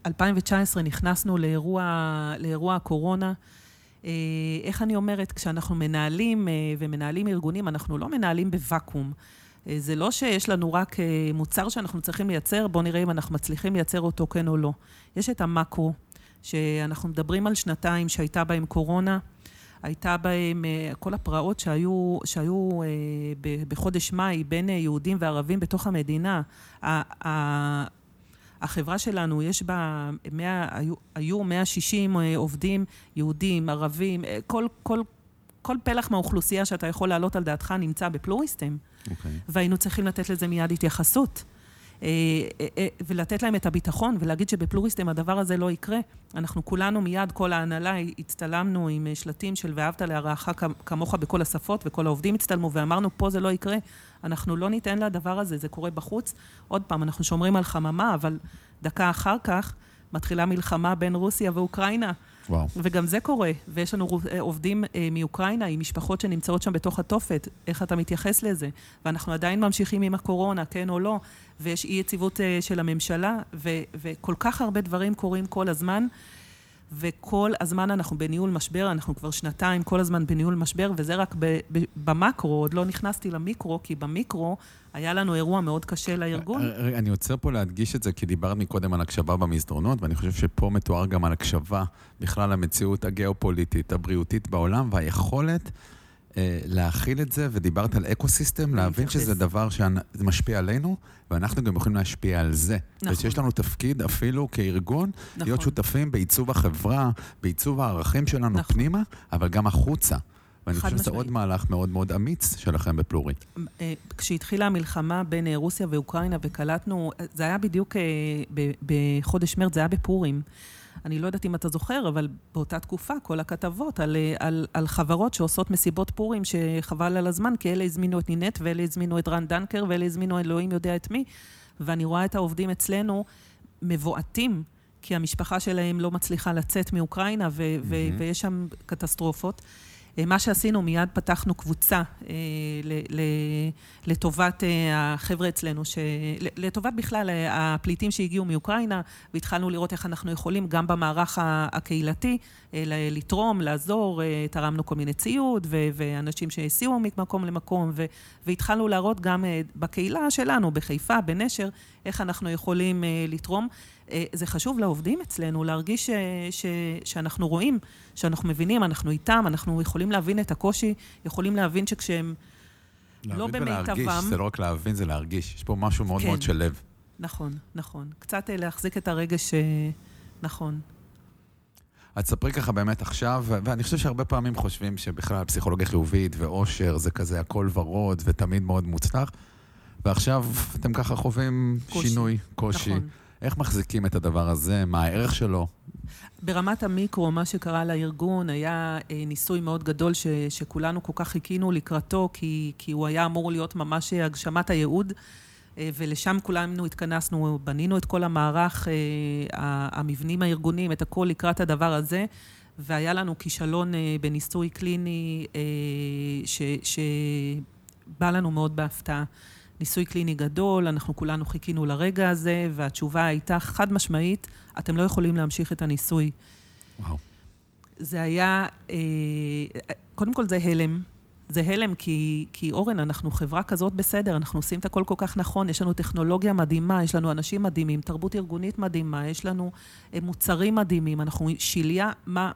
Speaker 1: 2019 נכנסנו לאירוע, לאירוע הקורונה. אה, איך אני אומרת, כשאנחנו מנהלים אה, ומנהלים ארגונים, אנחנו לא מנהלים בוואקום. זה לא שיש לנו רק מוצר שאנחנו צריכים לייצר, בואו נראה אם אנחנו מצליחים לייצר אותו כן או לא. יש את המקרו, שאנחנו מדברים על שנתיים שהייתה בהם קורונה, הייתה בהם אה, כל הפרעות שהיו, שהיו אה, בחודש מאי בין אה, יהודים וערבים בתוך המדינה. החברה שלנו, יש בה 100, היו, היו 160 עובדים יהודים, ערבים, כל, כל, כל פלח מהאוכלוסייה שאתה יכול להעלות על דעתך נמצא בפלוריסטים. Okay. אוקיי. והיינו צריכים לתת לזה מיד התייחסות. אה, אה, אה, ולתת להם את הביטחון ולהגיד שבפלוריסטים הדבר הזה לא יקרה. אנחנו כולנו מיד, כל ההנהלה, הצטלמנו עם שלטים של ואהבת להרעך כמוך בכל השפות, וכל העובדים הצטלמו, ואמרנו, פה זה לא יקרה. אנחנו לא ניתן לדבר הזה, זה קורה בחוץ. עוד פעם, אנחנו שומרים על חממה, אבל דקה אחר כך מתחילה מלחמה בין רוסיה ואוקראינה.
Speaker 2: וואו.
Speaker 1: וגם זה קורה, ויש לנו אה, עובדים אה, מאוקראינה עם משפחות שנמצאות שם בתוך התופת, איך אתה מתייחס לזה? ואנחנו עדיין ממשיכים עם הקורונה, כן או לא, ויש אי יציבות אה, של הממשלה, ו- וכל כך הרבה דברים קורים כל הזמן. וכל הזמן אנחנו בניהול משבר, אנחנו כבר שנתיים כל הזמן בניהול משבר, וזה רק ב, ב, במקרו, עוד לא נכנסתי למיקרו, כי במיקרו היה לנו אירוע מאוד קשה לארגון.
Speaker 2: אה, אה, אני עוצר פה להדגיש את זה, כי דיברת מקודם על הקשבה במסדרונות, ואני חושב שפה מתואר גם על הקשבה בכלל למציאות הגיאופוליטית, הבריאותית בעולם, והיכולת... אה, להכיל את זה, ודיברת על ecosystem, להבין שזה דבר שמשפיע עלינו, ואנחנו גם יכולים להשפיע על זה. נכון. ושיש לנו תפקיד אפילו כארגון, נכון. להיות שותפים בעיצוב החברה, בעיצוב הערכים שלנו נכון. פנימה, אבל גם החוצה. ואני חושב שזה עוד מהלך מאוד מאוד אמיץ שלכם בפלורי.
Speaker 1: אה, כשהתחילה המלחמה בין אה, רוסיה ואוקראינה וקלטנו, זה היה בדיוק בחודש מרץ, זה היה בפורים. אני לא יודעת אם אתה זוכר, אבל באותה תקופה, כל הכתבות על, על, על חברות שעושות מסיבות פורים שחבל על הזמן, כי אלה הזמינו את נינט, ואלה הזמינו את רן דנקר, ואלה הזמינו אלוהים יודע את מי. ואני רואה את העובדים אצלנו מבועטים, כי המשפחה שלהם לא מצליחה לצאת מאוקראינה, ו- mm-hmm. ו- ויש שם קטסטרופות. אה, מה שעשינו, מיד פתחנו קבוצה אה, לטובת אה, החבר'ה אצלנו. לטובת בכלל הפליטים שהגיעו מאוקראינה, והתחלנו לראות איך אנחנו יכולים גם במערך הקהילתי לתרום, לעזור, תרמנו כל מיני ציוד, ואנשים שהסיעו ממקום למקום, והתחלנו להראות גם בקהילה שלנו, בחיפה, בנשר, איך אנחנו יכולים לתרום. אה, זה חשוב לעובדים אצלנו להרגיש ש, ש, שאנחנו רואים, שאנחנו מבינים, אנחנו איתם, אנחנו יכולים להבין את הקושי, יכולים להבין שכשהם לא במיטבם... להבין
Speaker 2: ולהרגיש, זה לא רק להבין, זה להרגיש. יש פה משהו מאוד כן. מאוד של לב.
Speaker 1: נכון, נכון. קצת אה, להחזיק את הרגש, נכון.
Speaker 2: אז ספרי ככה באמת עכשיו, ואני חושב שהרבה פעמים חושבים שבכלל פסיכולוגיה חיובית ואושר זה כזה הכל ורוד ותמיד מאוד מוצלח, ועכשיו אתם ככה חווים קושי. שינוי, קושי. נכון. איך מחזיקים את הדבר הזה? מה הערך שלו?
Speaker 1: ברמת המיקרו, מה שקרה לארגון היה אה, ניסוי מאוד גדול ש, שכולנו כל כך חיכינו לקראתו, כי, כי הוא היה אמור להיות ממש הגשמת הייעוד, אה, ולשם כולנו התכנסנו, בנינו את כל המערך, אה, המבנים הארגוניים, את הכל לקראת הדבר הזה, והיה לנו כישלון בניסוי קליני שבא לנו מאוד בהפתעה. ניסוי קליני גדול, אנחנו כולנו חיכינו לרגע הזה, והתשובה הייתה חד משמעית, אתם לא יכולים להמשיך את הניסוי. וואו. זה היה, אה, קודם כל זה הלם. זה הלם כי, כי אורן, אנחנו חברה כזאת בסדר, אנחנו עושים את הכל כל כך נכון, יש לנו טכנולוגיה מדהימה, יש לנו אנשים מדהימים, תרבות ארגונית מדהימה, יש לנו אה, מוצרים מדהימים, אנחנו שליה, מה,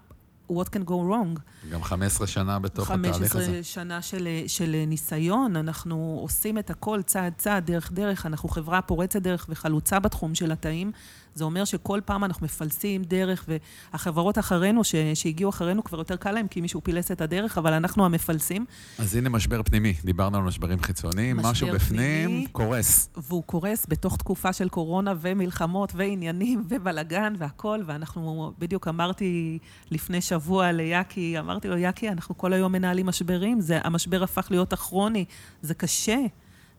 Speaker 1: what can go wrong.
Speaker 2: גם 15 שנה בתוך התהליך הזה.
Speaker 1: 15 שנה של, של ניסיון, אנחנו עושים את הכל צעד צעד, דרך דרך, אנחנו חברה פורצת דרך וחלוצה בתחום של התאים. זה אומר שכל פעם אנחנו מפלסים דרך, והחברות אחרינו, ש, שהגיעו אחרינו, כבר יותר קל להם, כי מישהו פילס את הדרך, אבל אנחנו המפלסים.
Speaker 2: אז הנה משבר פנימי, דיברנו על משברים חיצוניים, משהו בפנים פנימי, קורס.
Speaker 1: והוא קורס בתוך תקופה של קורונה ומלחמות ועניינים ובלאגן והכול, ואנחנו, בדיוק אמרתי לפני שבוע ליאקי, אמרתי לו, יאקי, אנחנו כל היום מנהלים משברים, זה, המשבר הפך להיות הכרוני, זה קשה,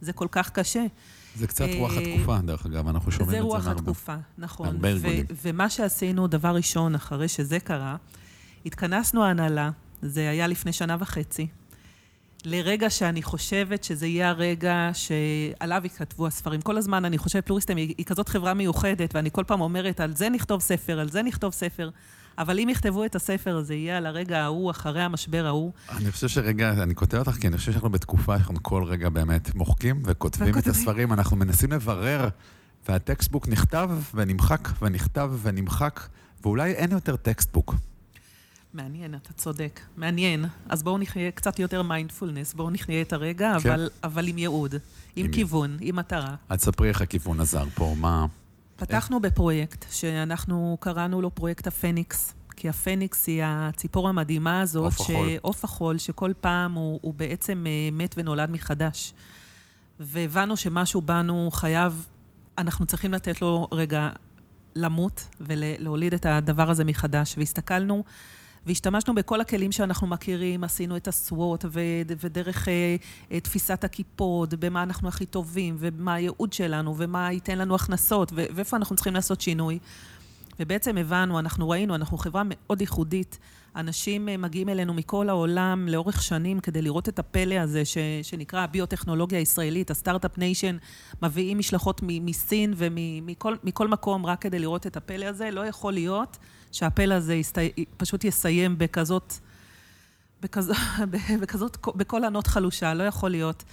Speaker 1: זה כל כך קשה.
Speaker 2: זה קצת רוח אה, התקופה, דרך אגב, אנחנו שומעים את זה.
Speaker 1: זה רוח התקופה, נכון. הרבה ארגונים. ומה שעשינו, דבר ראשון, אחרי שזה קרה, התכנסנו ההנהלה, זה היה לפני שנה וחצי, לרגע שאני חושבת שזה יהיה הרגע שעליו ייכתבו הספרים. כל הזמן אני חושבת, פלוריסטם היא, היא כזאת חברה מיוחדת, ואני כל פעם אומרת, על זה נכתוב ספר, על זה נכתוב ספר. אבל אם יכתבו את הספר הזה, יהיה על הרגע ההוא, אחרי המשבר ההוא.
Speaker 2: אני חושב שרגע, אני כותב אותך, כי אני חושב שאנחנו בתקופה שאנחנו כל רגע באמת מוחקים וכותבים את הספרים, אנחנו מנסים לברר, וה textbook נכתב ונמחק ונכתב ונמחק, ואולי אין יותר textbook.
Speaker 1: מעניין, אתה צודק. מעניין. אז בואו נחיה קצת יותר מיינדפולנס, בואו נחיה את הרגע, כן. אבל, אבל עם ייעוד, עם, עם כיוון, עם מטרה.
Speaker 2: אז ספרי איך הכיוון עזר פה, מה...
Speaker 1: פתחנו איך? בפרויקט שאנחנו קראנו לו פרויקט הפניקס. כי הפניקס היא הציפור המדהימה הזאת, עוף החול. שכל פעם הוא, הוא בעצם אה, מת ונולד מחדש. והבנו שמשהו בנו חייב, אנחנו צריכים לתת לו רגע למות ולהוליד את הדבר הזה מחדש. והסתכלנו והשתמשנו בכל הכלים שאנחנו מכירים, עשינו את הסוואט, ודרך אה, אה, תפיסת הכיפות, במה אנחנו הכי טובים, ומה הייעוד שלנו, ומה ייתן לנו הכנסות, ואיפה אנחנו צריכים לעשות שינוי. ובעצם הבנו, אנחנו ראינו, אנחנו חברה מאוד ייחודית. אנשים אה, מגיעים אלינו מכל העולם לאורך שנים כדי לראות את הפלא הזה ש, שנקרא הביוטכנולוגיה הישראלית, ה start-up nation, מביאים משלחות מסין ומכל מקום רק כדי לראות את הפלא הזה. לא יכול להיות שהפלא הזה יסתי, פשוט יסיים בכזאת, בכזאת, בכזאת, בכל ענות חלושה, לא יכול להיות.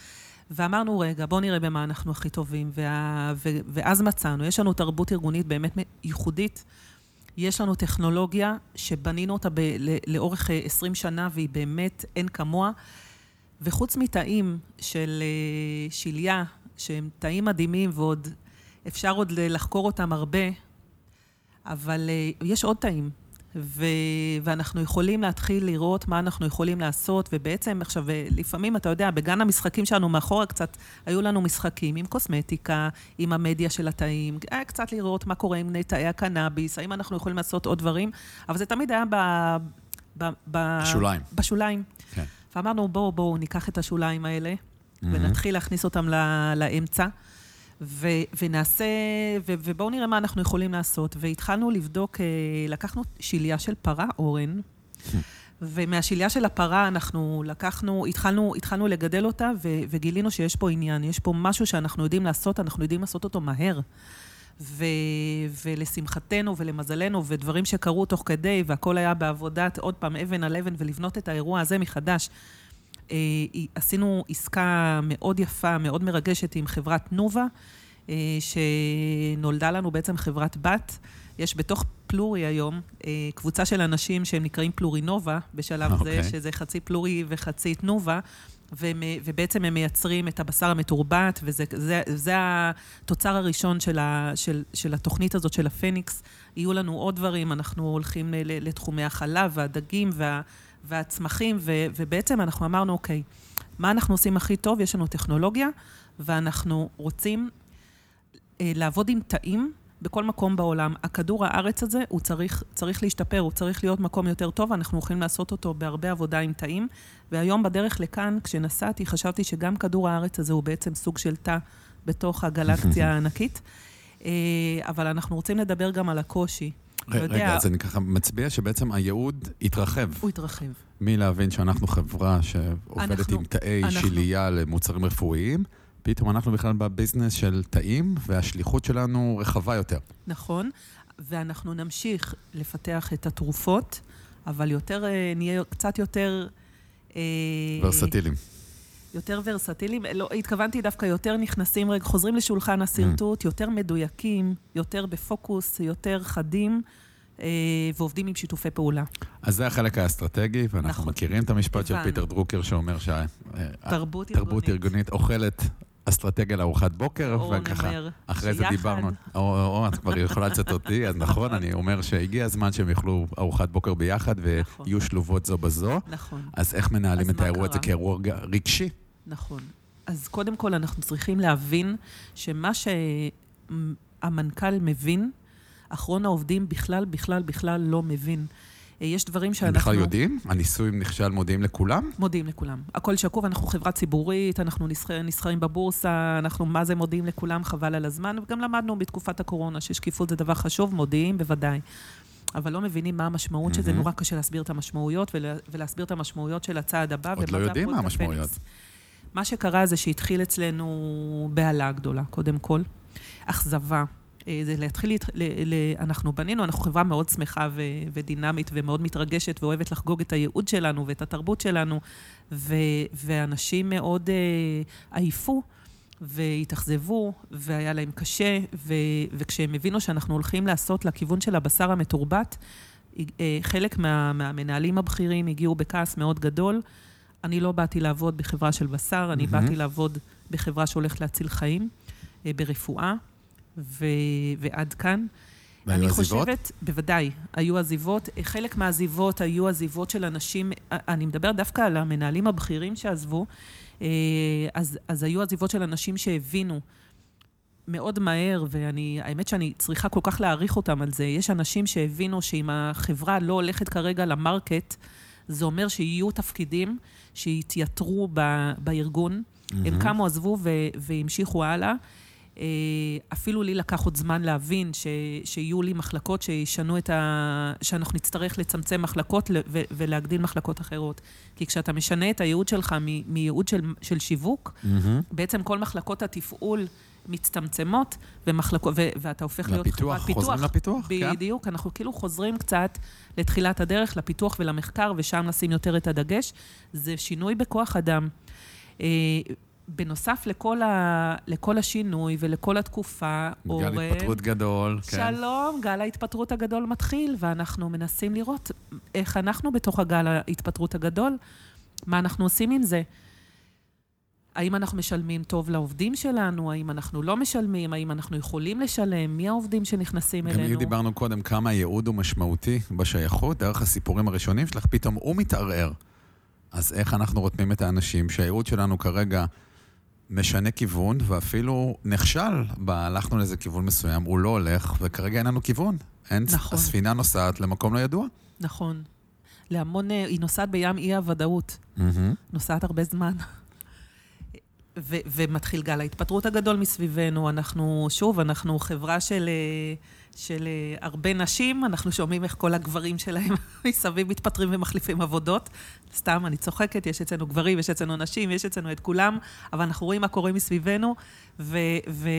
Speaker 1: ואמרנו, רגע, בואו נראה במה אנחנו הכי טובים. וה, ו, ואז מצאנו, יש לנו תרבות ארגונית באמת ייחודית. יש לנו טכנולוגיה שבנינו אותה ב, לאורך 20 שנה, והיא באמת אין כמוה. וחוץ מתאים של אה, שליה, שהם תאים מדהימים ועוד אפשר עוד לחקור אותם הרבה, אבל אה, יש עוד תאים. ו- ואנחנו יכולים להתחיל לראות מה אנחנו יכולים לעשות, ובעצם עכשיו, לפעמים, אתה יודע, בגן המשחקים שלנו מאחורה קצת, היו לנו משחקים עם קוסמטיקה, עם המדיה של התאים, היה קצת לראות מה קורה עם תאי הקנאביס, האם אנחנו יכולים לעשות עוד דברים, אבל זה תמיד היה ב...
Speaker 2: ב... ב... בשוליים.
Speaker 1: בשוליים. כן. ואמרנו, בואו, בואו ניקח את השוליים האלה, mm-hmm. ונתחיל להכניס אותם ל- לאמצע. ו, ונעשה, ו, ובואו נראה מה אנחנו יכולים לעשות. והתחלנו לבדוק, אה, לקחנו שיליה של פרה, אורן, ומהשיליה של הפרה אנחנו לקחנו, התחלנו, התחלנו לגדל אותה, ו, וגילינו שיש פה עניין, יש פה משהו שאנחנו יודעים לעשות, אנחנו יודעים לעשות אותו מהר. ו, ולשמחתנו ולמזלנו, ודברים שקרו תוך כדי, והכל היה בעבודת, עוד פעם, אבן על אבן, ולבנות את האירוע הזה מחדש. אה, עשינו עסקה מאוד יפה, מאוד מרגשת עם חברת נובה, אה, שנולדה לנו בעצם חברת בת. יש בתוך פלורי היום אה, קבוצה של אנשים שהם נקראים פלורינובה, בשלב okay. זה, אוקיי. שזה חצי פלורי וחצי תנובה. והם, ובעצם הם מייצרים את הבשר המתורבת, וזה זה, זה התוצר הראשון של, ה, של, של התוכנית הזאת, של הפניקס. יהיו לנו עוד דברים, אנחנו הולכים לתחומי החלב והדגים וה, והצמחים, ו, ובעצם אנחנו אמרנו, אוקיי, מה אנחנו עושים הכי טוב? יש לנו טכנולוגיה, ואנחנו רוצים אה, לעבוד עם תאים בכל מקום בעולם. הכדור הארץ הזה, הוא צריך, צריך להשתפר, הוא צריך להיות מקום יותר טוב, אנחנו יכולים לעשות אותו בהרבה עבודה עם תאים. והיום בדרך לכאן, כשנסעתי, חשבתי שגם כדור הארץ הזה הוא בעצם סוג של תא בתוך הגלקציה הענקית. אה, אבל אנחנו רוצים לדבר גם על הקושי.
Speaker 2: רגע, אז אני ככה מצביע שבעצם הייעוד התרחב.
Speaker 1: הוא התרחב.
Speaker 2: מלהבין שאנחנו חברה שעובדת עם תאי שלייה למוצרים רפואיים, פתאום אנחנו בכלל בביזנס של תאים, והשליחות שלנו רחבה יותר.
Speaker 1: נכון, ואנחנו נמשיך לפתח את התרופות, אבל יותר, אה, נהיה קצת יותר...
Speaker 2: אה, ורסטיליים.
Speaker 1: יותר ורסטיליים, לא, התכוונתי דווקא יותר נכנסים, רגע, חוזרים לשולחן השרטוט, mm. יותר מדויקים, יותר בפוקוס, יותר חדים. אה, ועובדים עם שיתופי פעולה.
Speaker 2: אז זה החלק האסטרטגי, ואנחנו נכון. מכירים את המשפט של פיטר דרוקר שאומר שהתרבות ארגונית. ארגונית אוכלת אסטרטגיה לארוחת בוקר, וככה, אחרי זה דיברנו, או, או, או, את כבר יכולה לצאת אותי, אז נכון, אני אומר שהגיע הזמן שהם יאכלו ארוחת בוקר ביחד נכון. ויהיו שלובות זו בזו.
Speaker 1: נכון.
Speaker 2: אז איך מנהלים את האירוע הזה כאירוע רגשי?
Speaker 1: נכון. אז קודם כל אנחנו צריכים להבין שמה שהמנכ"ל מבין, אחרון העובדים בכלל, בכלל, בכלל לא מבין. יש דברים שאנחנו...
Speaker 2: הם בכלל יודעים? הניסוי נכשל מודיעים לכולם?
Speaker 1: מודיעים לכולם. הכל שקוף, אנחנו חברה ציבורית, אנחנו נסחרים בבורסה, אנחנו מה זה מודיעים לכולם, חבל על הזמן, וגם למדנו בתקופת הקורונה ששקיפות זה דבר חשוב, מודיעים בוודאי. אבל לא מבינים מה המשמעות של זה, נורא קשה להסביר את המשמעויות ולהסביר את המשמעויות של הצעד הבא.
Speaker 2: עוד לא יודעים מה המשמעויות.
Speaker 1: מה שקרה זה שהתחיל אצלנו בהלה גדולה, קודם כל. אכזבה, אה, זה להתחיל, ל, ל, אנחנו בנינו, אנחנו חברה מאוד שמחה ו, ודינמית ומאוד מתרגשת ואוהבת לחגוג את הייעוד שלנו ואת התרבות שלנו, ו, ואנשים מאוד uh, עייפו. והתאכזבו, והיה להם קשה, ו, וכשהם הבינו שאנחנו הולכים לעשות לכיוון של הבשר המתורבת, אה, חלק מה, מהמנהלים הבכירים הגיעו בכעס מאוד גדול. אני לא באתי לעבוד בחברה של בשר, אני mm-hmm. באתי לעבוד בחברה שהולכת להציל חיים, ברפואה. ו... ועד כאן.
Speaker 2: והיו
Speaker 1: אני
Speaker 2: עזיבות?
Speaker 1: חושבת, בוודאי, היו עזיבות. חלק מהעזיבות היו עזיבות של אנשים, אני מדברת דווקא על המנהלים הבכירים שעזבו, אה, אז, אז היו עזיבות של אנשים שהבינו מאוד מהר, והאמת שאני צריכה כל כך להעריך אותם על זה. יש אנשים שהבינו שאם החברה לא הולכת כרגע למרקט, זה אומר שיהיו תפקידים שיתייתרו ב, בארגון. Mm-hmm. הם קמו, עזבו והמשיכו הלאה. אה, אפילו לי לקח עוד זמן להבין ש, שיהיו לי מחלקות שישנו את ה... שאנחנו נצטרך לצמצם מחלקות ו, ולהגדיל מחלקות אחרות. כי כשאתה משנה את הייעוד שלך מ, מייעוד של, של שיווק, mm-hmm. בעצם כל מחלקות התפעול מצטמצמות, ומחלקות, ו, ואתה הופך
Speaker 2: לפיתוח, להיות חברת פיתוח. חוזרים לפיתוח,
Speaker 1: כן. בדיוק, אנחנו כאילו חוזרים קצת לתחילת הדרך, לפיתוח ולמחקר, ושם נשים יותר את הדגש. זה שינוי בכוח אדם. אה, בנוסף לכל, ה, לכל השינוי ולכל התקופה,
Speaker 2: אורן... גל התפטרות גדול,
Speaker 1: כן. שלום, גל ההתפטרות הגדול מתחיל, ואנחנו מנסים לראות איך אנחנו בתוך הגל ההתפטרות הגדול, מה אנחנו עושים עם זה. האם אנחנו משלמים טוב לעובדים שלנו? האם אנחנו לא משלמים? האם אנחנו יכולים לשלם? מי העובדים שנכנסים אלינו?
Speaker 2: גם דיברנו קודם כמה הייעוד הוא משמעותי בשייכות, דרך הסיפורים הראשונים שלך, פתאום הוא מתערער. אז איך אנחנו רותמים את האנשים שהייעוד שלנו כרגע משנה כיוון, ואפילו נכשל, הלכנו לאיזה כיוון מסוים, הוא לא הולך, וכרגע אין לנו כיוון. אין, נכון. הספינה נוסעת למקום לא ידוע.
Speaker 1: נכון. להמון, אה, היא נוסעת בים אי הוודאות. Mm-hmm. נוסעת הרבה זמן. ו- ומתחיל גל ההתפטרות הגדול מסביבנו. אנחנו, שוב, אנחנו חברה של, אה, של אה, הרבה נשים, אנחנו שומעים איך כל הגברים שלהם מסביב מתפטרים ומחליפים עבודות. סתם, אני צוחקת, יש אצלנו גברים, יש אצלנו נשים, יש אצלנו את כולם, אבל אנחנו רואים מה קורה מסביבנו, ו- ו-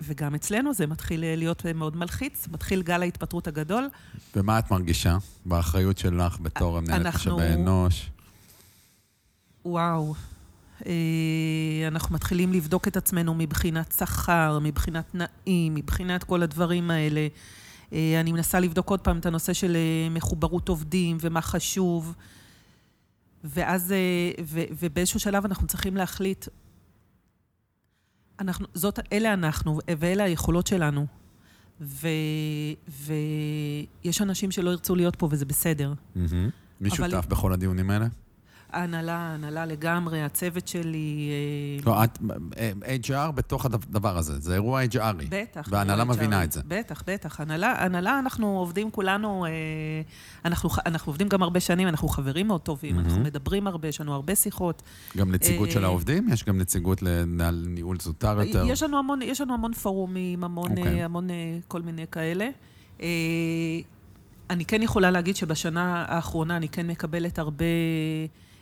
Speaker 1: וגם אצלנו זה מתחיל להיות מאוד מלחיץ, מתחיל גל ההתפטרות הגדול.
Speaker 2: ומה את מרגישה באחריות שלך בתור המנהלת משאבי אנוש?
Speaker 1: וואו. אה, אנחנו מתחילים לבדוק את עצמנו מבחינת שכר, מבחינת תנאים, מבחינת כל הדברים האלה. אה, אני מנסה לבדוק עוד פעם את הנושא של אה, מחוברות עובדים ומה חשוב. ואז, ו, ובאיזשהו שלב אנחנו צריכים להחליט, אנחנו, זאת, אלה אנחנו, ואלה היכולות שלנו. ו, ויש אנשים שלא ירצו להיות פה, וזה בסדר. Mm-hmm.
Speaker 2: מי שותף בכל הדיונים האלה?
Speaker 1: ההנהלה, ההנהלה לגמרי, הצוות שלי...
Speaker 2: אה, לא, את, HR בתוך הדבר הזה, זה אירוע HRי.
Speaker 1: בטח.
Speaker 2: וההנהלה מבינה את זה.
Speaker 1: בטח, בטח. הנהלה, הנהלה, אנחנו עובדים כולנו, אה, אנחנו, אנחנו עובדים גם הרבה שנים, אנחנו חברים מאוד טובים, mm-hmm. אנחנו מדברים הרבה, יש לנו הרבה שיחות.
Speaker 2: גם נציגות של אה, העובדים? יש גם נציגות לניהול זוטר יותר?
Speaker 1: יש לנו המון, יש לנו המון פורומים, המון, okay. אוקיי. המון כל מיני כאלה. אני כן יכולה להגיד שבשנה האחרונה אני כן מקבלת הרבה...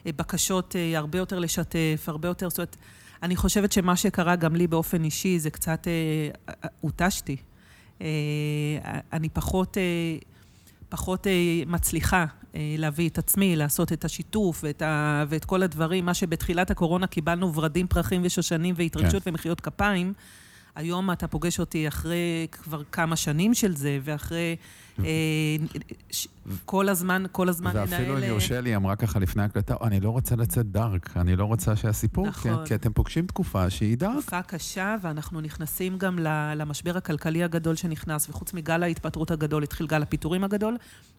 Speaker 1: אה, בקשות אה, הרבה יותר לשתף, הרבה יותר... זאת אומרת, אני חושבת שמה שקרה גם לי באופן אישי, זה קצת... אה, הותשתי. אני פחות... פחות מצליחה להביא את עצמי, לעשות את השיתוף ואת, ה, ואת כל הדברים. מה שבתחילת הקורונה קיבלנו ורדים, פרחים ושושנים והתרגשות כן. ומחיאות כפיים, היום אתה פוגש אותי אחרי כבר כמה שנים של זה, ואחרי אה, כל הזמן, כל הזמן
Speaker 2: לנהל... ואפילו אם יורשה לי, אמרה ככה לפני הקלטה, אני לא רוצה לצאת דארק, אני לא רוצה שהסיפור, נכון. כי, כי אתם פוגשים תקופה שהיא דארק.
Speaker 1: תקופה קשה, ואנחנו נכנסים גם למשבר הכלכלי הגדול שנכנס, וחוץ מגל ההתפטרות הגדול, התחיל גל הפיטורים הגדול,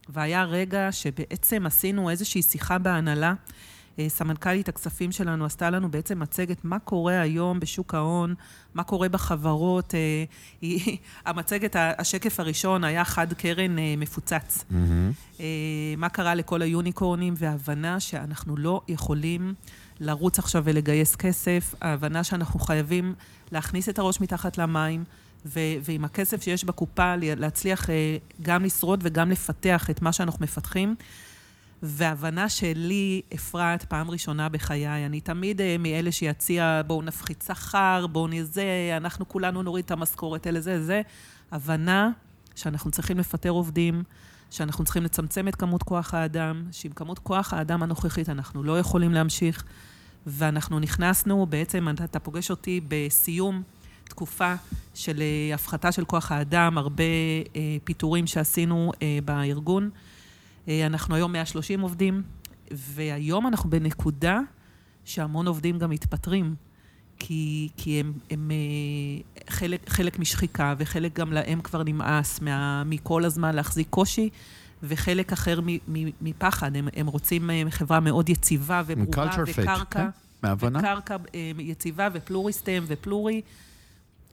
Speaker 1: והיה רגע שבעצם עשינו איזושהי שיחה בהנהלה. אה, סמנכ"לית הכספים שלנו עשתה לנו בעצם מצגת מה קורה היום בשוק ההון, מה קורה בחברות. אה, המצגת, השקף הראשון היה חד קרן אה, מפוצץ. Mm-hmm. מה קרה לכל היוניקורנים וההבנה שאנחנו לא יכולים לרוץ עכשיו ולגייס כסף, ההבנה שאנחנו חייבים להכניס את הראש מתחת למים. ו- ועם הכסף שיש בקופה להצליח גם לשרוד וגם לפתח את מה שאנחנו מפתחים. והבנה שלי, אפרת, פעם ראשונה בחיי, אני תמיד uh, מאלה שיציע, בואו נפחית שכר, בואו נזה, אנחנו כולנו נוריד את המשכורת, אלה זה, זה. הבנה שאנחנו צריכים לפטר עובדים, שאנחנו צריכים לצמצם את כמות כוח האדם, שעם כמות כוח האדם הנוכחית אנחנו לא יכולים להמשיך, ואנחנו נכנסנו, בעצם אתה פוגש אותי בסיום תקופה של uh, הפחתה של כוח האדם, הרבה uh, פיטורים שעשינו uh, בארגון. אה, אנחנו היום 130 עובדים, והיום אנחנו בנקודה שהמון עובדים גם מתפטרים, כי, כי הם, הם אה, חלק, חלק משחיקה, וחלק גם להם כבר נמאס מה, מכל הזמן להחזיק קושי. וחלק אחר מפחד, הם, הם רוצים אה, חברה מאוד יציבה וברורה, וקרקע, כן?
Speaker 2: מהבנה.
Speaker 1: וקרקע יציבה ופלוריסטם ופלורי.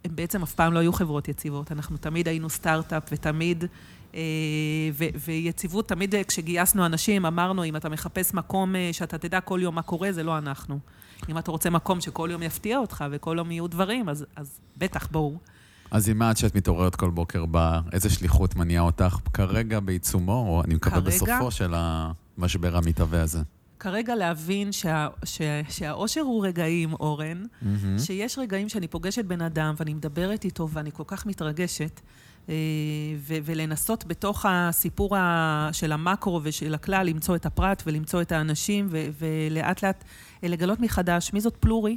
Speaker 1: הם בעצם אף פעם לא היו חברות יציבות. אנחנו תמיד היינו סטארט-אפ ותמיד ו- ויציבות, תמיד כשגייסנו אנשים, אמרנו, אם אתה מחפש מקום שאתה תדע כל יום מה קורה, זה לא אנחנו. אם אתה רוצה מקום שכל יום יפתיע אותך וכל יום יהיו דברים, אז, אז בטח, בואו.
Speaker 2: אז עם מה עד שאת מתעוררת כל בוקר בה, איזה שליחות מניעה אותך כרגע בעיצומו, או אני מקווה כרגע... בסופו של המשבר המתהווה הזה?
Speaker 1: כרגע להבין שה, שה, שהאושר הוא רגעים, אורן, mm-hmm. שיש רגעים שאני פוגשת בן אדם ואני מדברת איתו ואני כל כך מתרגשת, אה, ו- ולנסות בתוך הסיפור של המקרו ושל הכלל למצוא את הפרט ולמצוא את האנשים ולאט לאט לגלות מחדש מי זאת פלורי.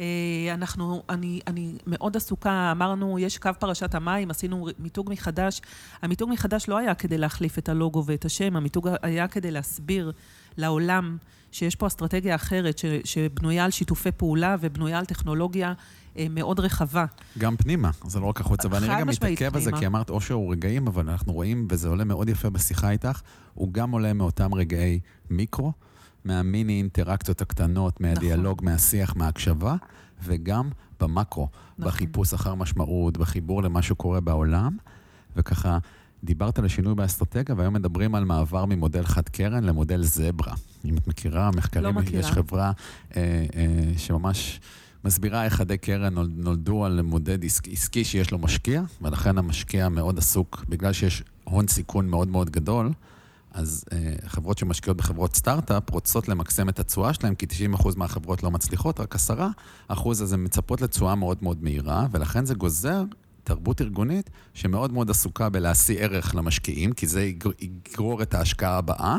Speaker 1: אה, אנחנו, אני, אני מאוד עסוקה, אמרנו, יש קו פרשת המים, עשינו מיתוג מחדש. המיתוג מחדש לא היה כדי להחליף את הלוגו ואת השם, המיתוג היה כדי להסביר לעולם שיש פה אסטרטגיה אחרת, ש, שבנויה על שיתופי פעולה ובנויה על טכנולוגיה אה, מאוד רחבה.
Speaker 2: גם פנימה, זה לא רק החוצה. ואני רגע מתעכב על זה, כי אמרת אושר הוא רגעים, אבל אנחנו רואים, וזה עולה מאוד יפה בשיחה איתך, הוא גם עולה מאותם רגעי מיקרו. מהמיני אינטראקציות הקטנות, מהדיאלוג, נכון. מהשיח, מההקשבה, וגם במקרו, נכון. בחיפוש אחר משמעות, בחיבור למה שקורה בעולם, וככה... דיברת על השינוי באסטרטגיה, והיום מדברים על מעבר ממודל חד קרן למודל זברה. אם את מכירה, מחקרים, לא מכירה. יש חברה אה, אה, שממש מסבירה איך חדי קרן נולדו על מודד עסקי, עסקי שיש לו משקיע, ולכן המשקיע מאוד עסוק, בגלל שיש הון סיכון מאוד מאוד גדול, אז uh, חברות שמשקיעות בחברות סטארט-אפ רוצות למקסם את התשואה שלהן, כי 90% מהחברות לא מצליחות, רק 10% אז הן מצפות לתשואה מאוד מאוד מהירה, ולכן זה גוזר תרבות ארגונית שמאוד מאוד עסוקה בלהשיא ערך למשקיעים, כי זה יגרור את ההשקעה הבאה,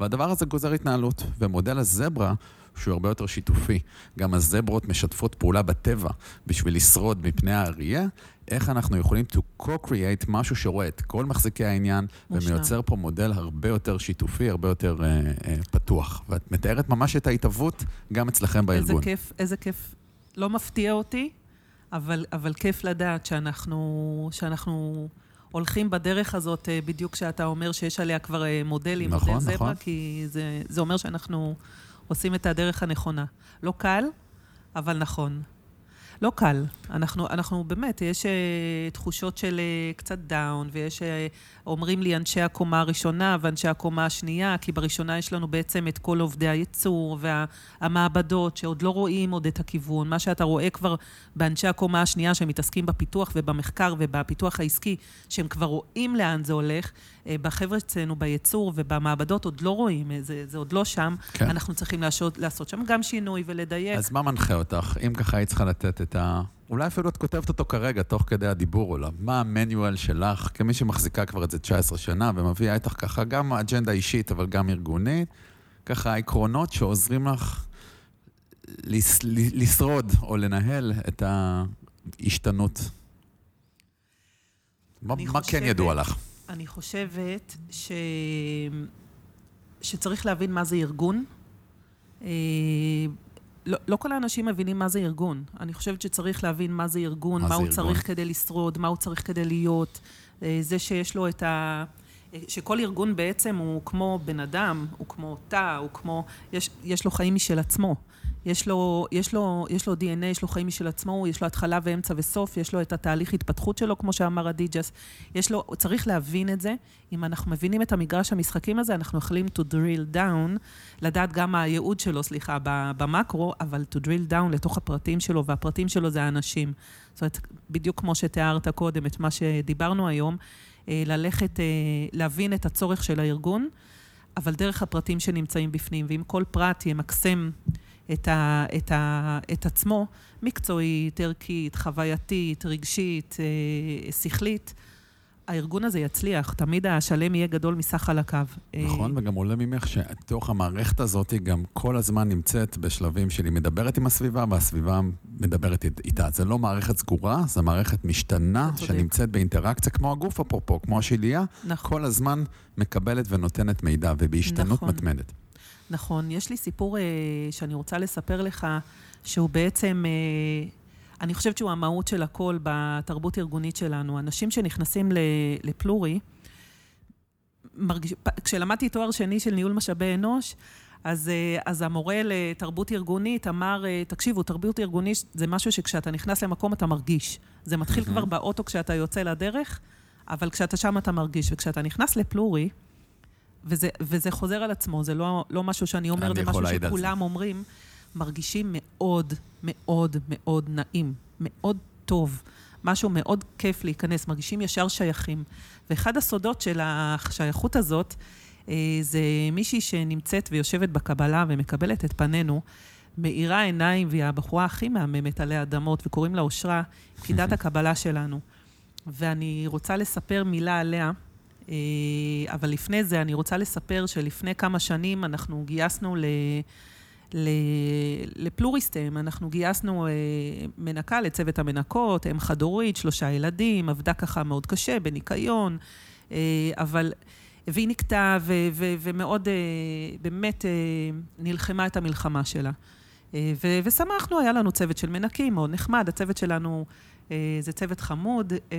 Speaker 2: והדבר הזה גוזר התנהלות. ומודל הזברה, שהוא הרבה יותר שיתופי, גם הזברות משתפות פעולה בטבע בשביל לשרוד מפני האריה, איך אנחנו יכולים to co-create משהו שרואה את כל מחזיקי העניין, ומיוצר פה מודל הרבה יותר שיתופי, הרבה יותר uh, uh, פתוח. ואת מתארת ממש את ההתהוות גם אצלכם בארגון.
Speaker 1: איזה כיף, איזה כיף. לא מפתיע אותי, אבל, אבל כיף לדעת שאנחנו, שאנחנו הולכים בדרך הזאת, אה, בדיוק כשאתה אומר שיש עליה כבר מודלים,
Speaker 2: נכון,
Speaker 1: מודל
Speaker 2: נכון. זברה,
Speaker 1: כי זה, זה אומר שאנחנו עושים את הדרך הנכונה. לא קל, אבל נכון. לא קל. אנחנו, אנחנו באמת, יש uh, תחושות של uh, קצת דאון, ויש, uh, אומרים לי אנשי הקומה הראשונה ואנשי הקומה השנייה, כי בראשונה יש לנו בעצם את כל עובדי הייצור והמעבדות, שעוד לא רואים עוד את הכיוון. מה שאתה רואה כבר באנשי הקומה השנייה, שמתעסקים בפיתוח ובמחקר ובפיתוח העסקי, שהם כבר רואים לאן זה הולך, בחבר'ה אצלנו בייצור ובמעבדות עוד לא רואים, זה, זה עוד לא שם. כן. אנחנו צריכים לעשות, לעשות שם גם שינוי ולדייק.
Speaker 2: אז מה מנחה אותך? אם ככה היית צריכה לתת את ה... אולי אפילו את כותבת אותו כרגע, תוך כדי הדיבור עליו. מה המניואל שלך, כמי שמחזיקה כבר את זה 19 שנה, ומביאה איתך ככה גם אג'נדה אישית, אבל גם ארגונית, ככה העקרונות שעוזרים לך לס, לשרוד או לנהל את ההשתנות. מה, חושבת, מה כן ידוע לך?
Speaker 1: אני חושבת ש... שצריך להבין מה זה ארגון. אה, לא, לא כל האנשים מבינים מה זה ארגון. אני חושבת שצריך להבין מה זה ארגון, מה, מה הוא ארגון? צריך כדי לשרוד, מה הוא צריך כדי להיות. אה, זה שיש לו את ה... אה, שכל ארגון בעצם הוא כמו בן אדם, הוא כמו תא, הוא כמו... יש, יש לו חיים משל עצמו. יש לו, יש, לו, יש לו DNA, יש לו חיים משל עצמו, יש לו התחלה ואמצע וסוף, יש לו את התהליך התפתחות שלו, כמו שאמר הדיג'ס. יש לו, צריך להבין את זה. אם אנחנו מבינים את המגרש המשחקים הזה, אנחנו יכולים to drill down, לדעת גם הייעוד שלו, סליחה, במקרו, אבל to drill down לתוך הפרטים שלו, והפרטים שלו זה האנשים. זאת אומרת, בדיוק כמו שתיארת קודם, את מה שדיברנו היום, אה, ללכת, אה, להבין את הצורך של הארגון, אבל דרך הפרטים שנמצאים בפנים. ואם כל פרט ימקסם... את, ה, את, ה, את עצמו, מקצועית, ערכית, חווייתית, רגשית, אה, שכלית, הארגון הזה יצליח, תמיד השלם יהיה גדול מסך חלקיו.
Speaker 2: נכון, וגם עולה ממך שתוך המערכת הזאת היא גם כל הזמן נמצאת בשלבים של היא מדברת עם הסביבה, והסביבה מדברת איתה. זה לא מערכת סגורה, זו מערכת משתנה, שנמצאת באינטראקציה, כמו הגוף אפרופו, כמו השלייה, נכון. כל הזמן מקבלת ונותנת מידע, ובהשתנות נכון. מתמדת.
Speaker 1: נכון. יש לי סיפור אה, שאני רוצה לספר לך, שהוא בעצם, אה, אני חושבת שהוא המהות של הכל בתרבות ארגונית שלנו. אנשים שנכנסים לפלורי, מרגיש, כשלמדתי תואר שני של ניהול משאבי אנוש, אז, אה, אז המורה לתרבות ארגונית אמר, אה, תקשיבו, תרבות ארגונית זה משהו שכשאתה נכנס למקום אתה מרגיש. זה מתחיל כבר באוטו כשאתה יוצא לדרך. אבל כשאתה שם אתה מרגיש, וכשאתה נכנס לפלורי, וזה, וזה חוזר על עצמו, זה לא, לא משהו שאני אומרת, זה משהו שכולם אומרים, מרגישים מאוד, מאוד, מאוד נעים, מאוד טוב. משהו מאוד כיף להיכנס, מרגישים ישר שייכים. ואחד הסודות של השייכות הזאת, אה, זה מישהי שנמצאת ויושבת בקבלה ומקבלת את פנינו, מאירה עיניים, והיא הבחורה הכי מהממת עלי אדמות, וקוראים לה אושרה, פקידת הקבלה שלנו. ואני רוצה לספר מילה עליה, אבל לפני זה אני רוצה לספר שלפני כמה שנים אנחנו גייסנו ל... לפלוריסטם, אנחנו גייסנו אה, מנקה לצוות המנקות, אם חד-הורית, שלושה ילדים, עבדה ככה מאוד קשה בניקיון, אה, אבל... והיא נקטעה ומאוד, באמת נלחמה את המלחמה שלה. ושמחנו, היה לנו צוות של מנקים מאוד נחמד, הצוות שלנו אה, זה צוות חמוד, אה,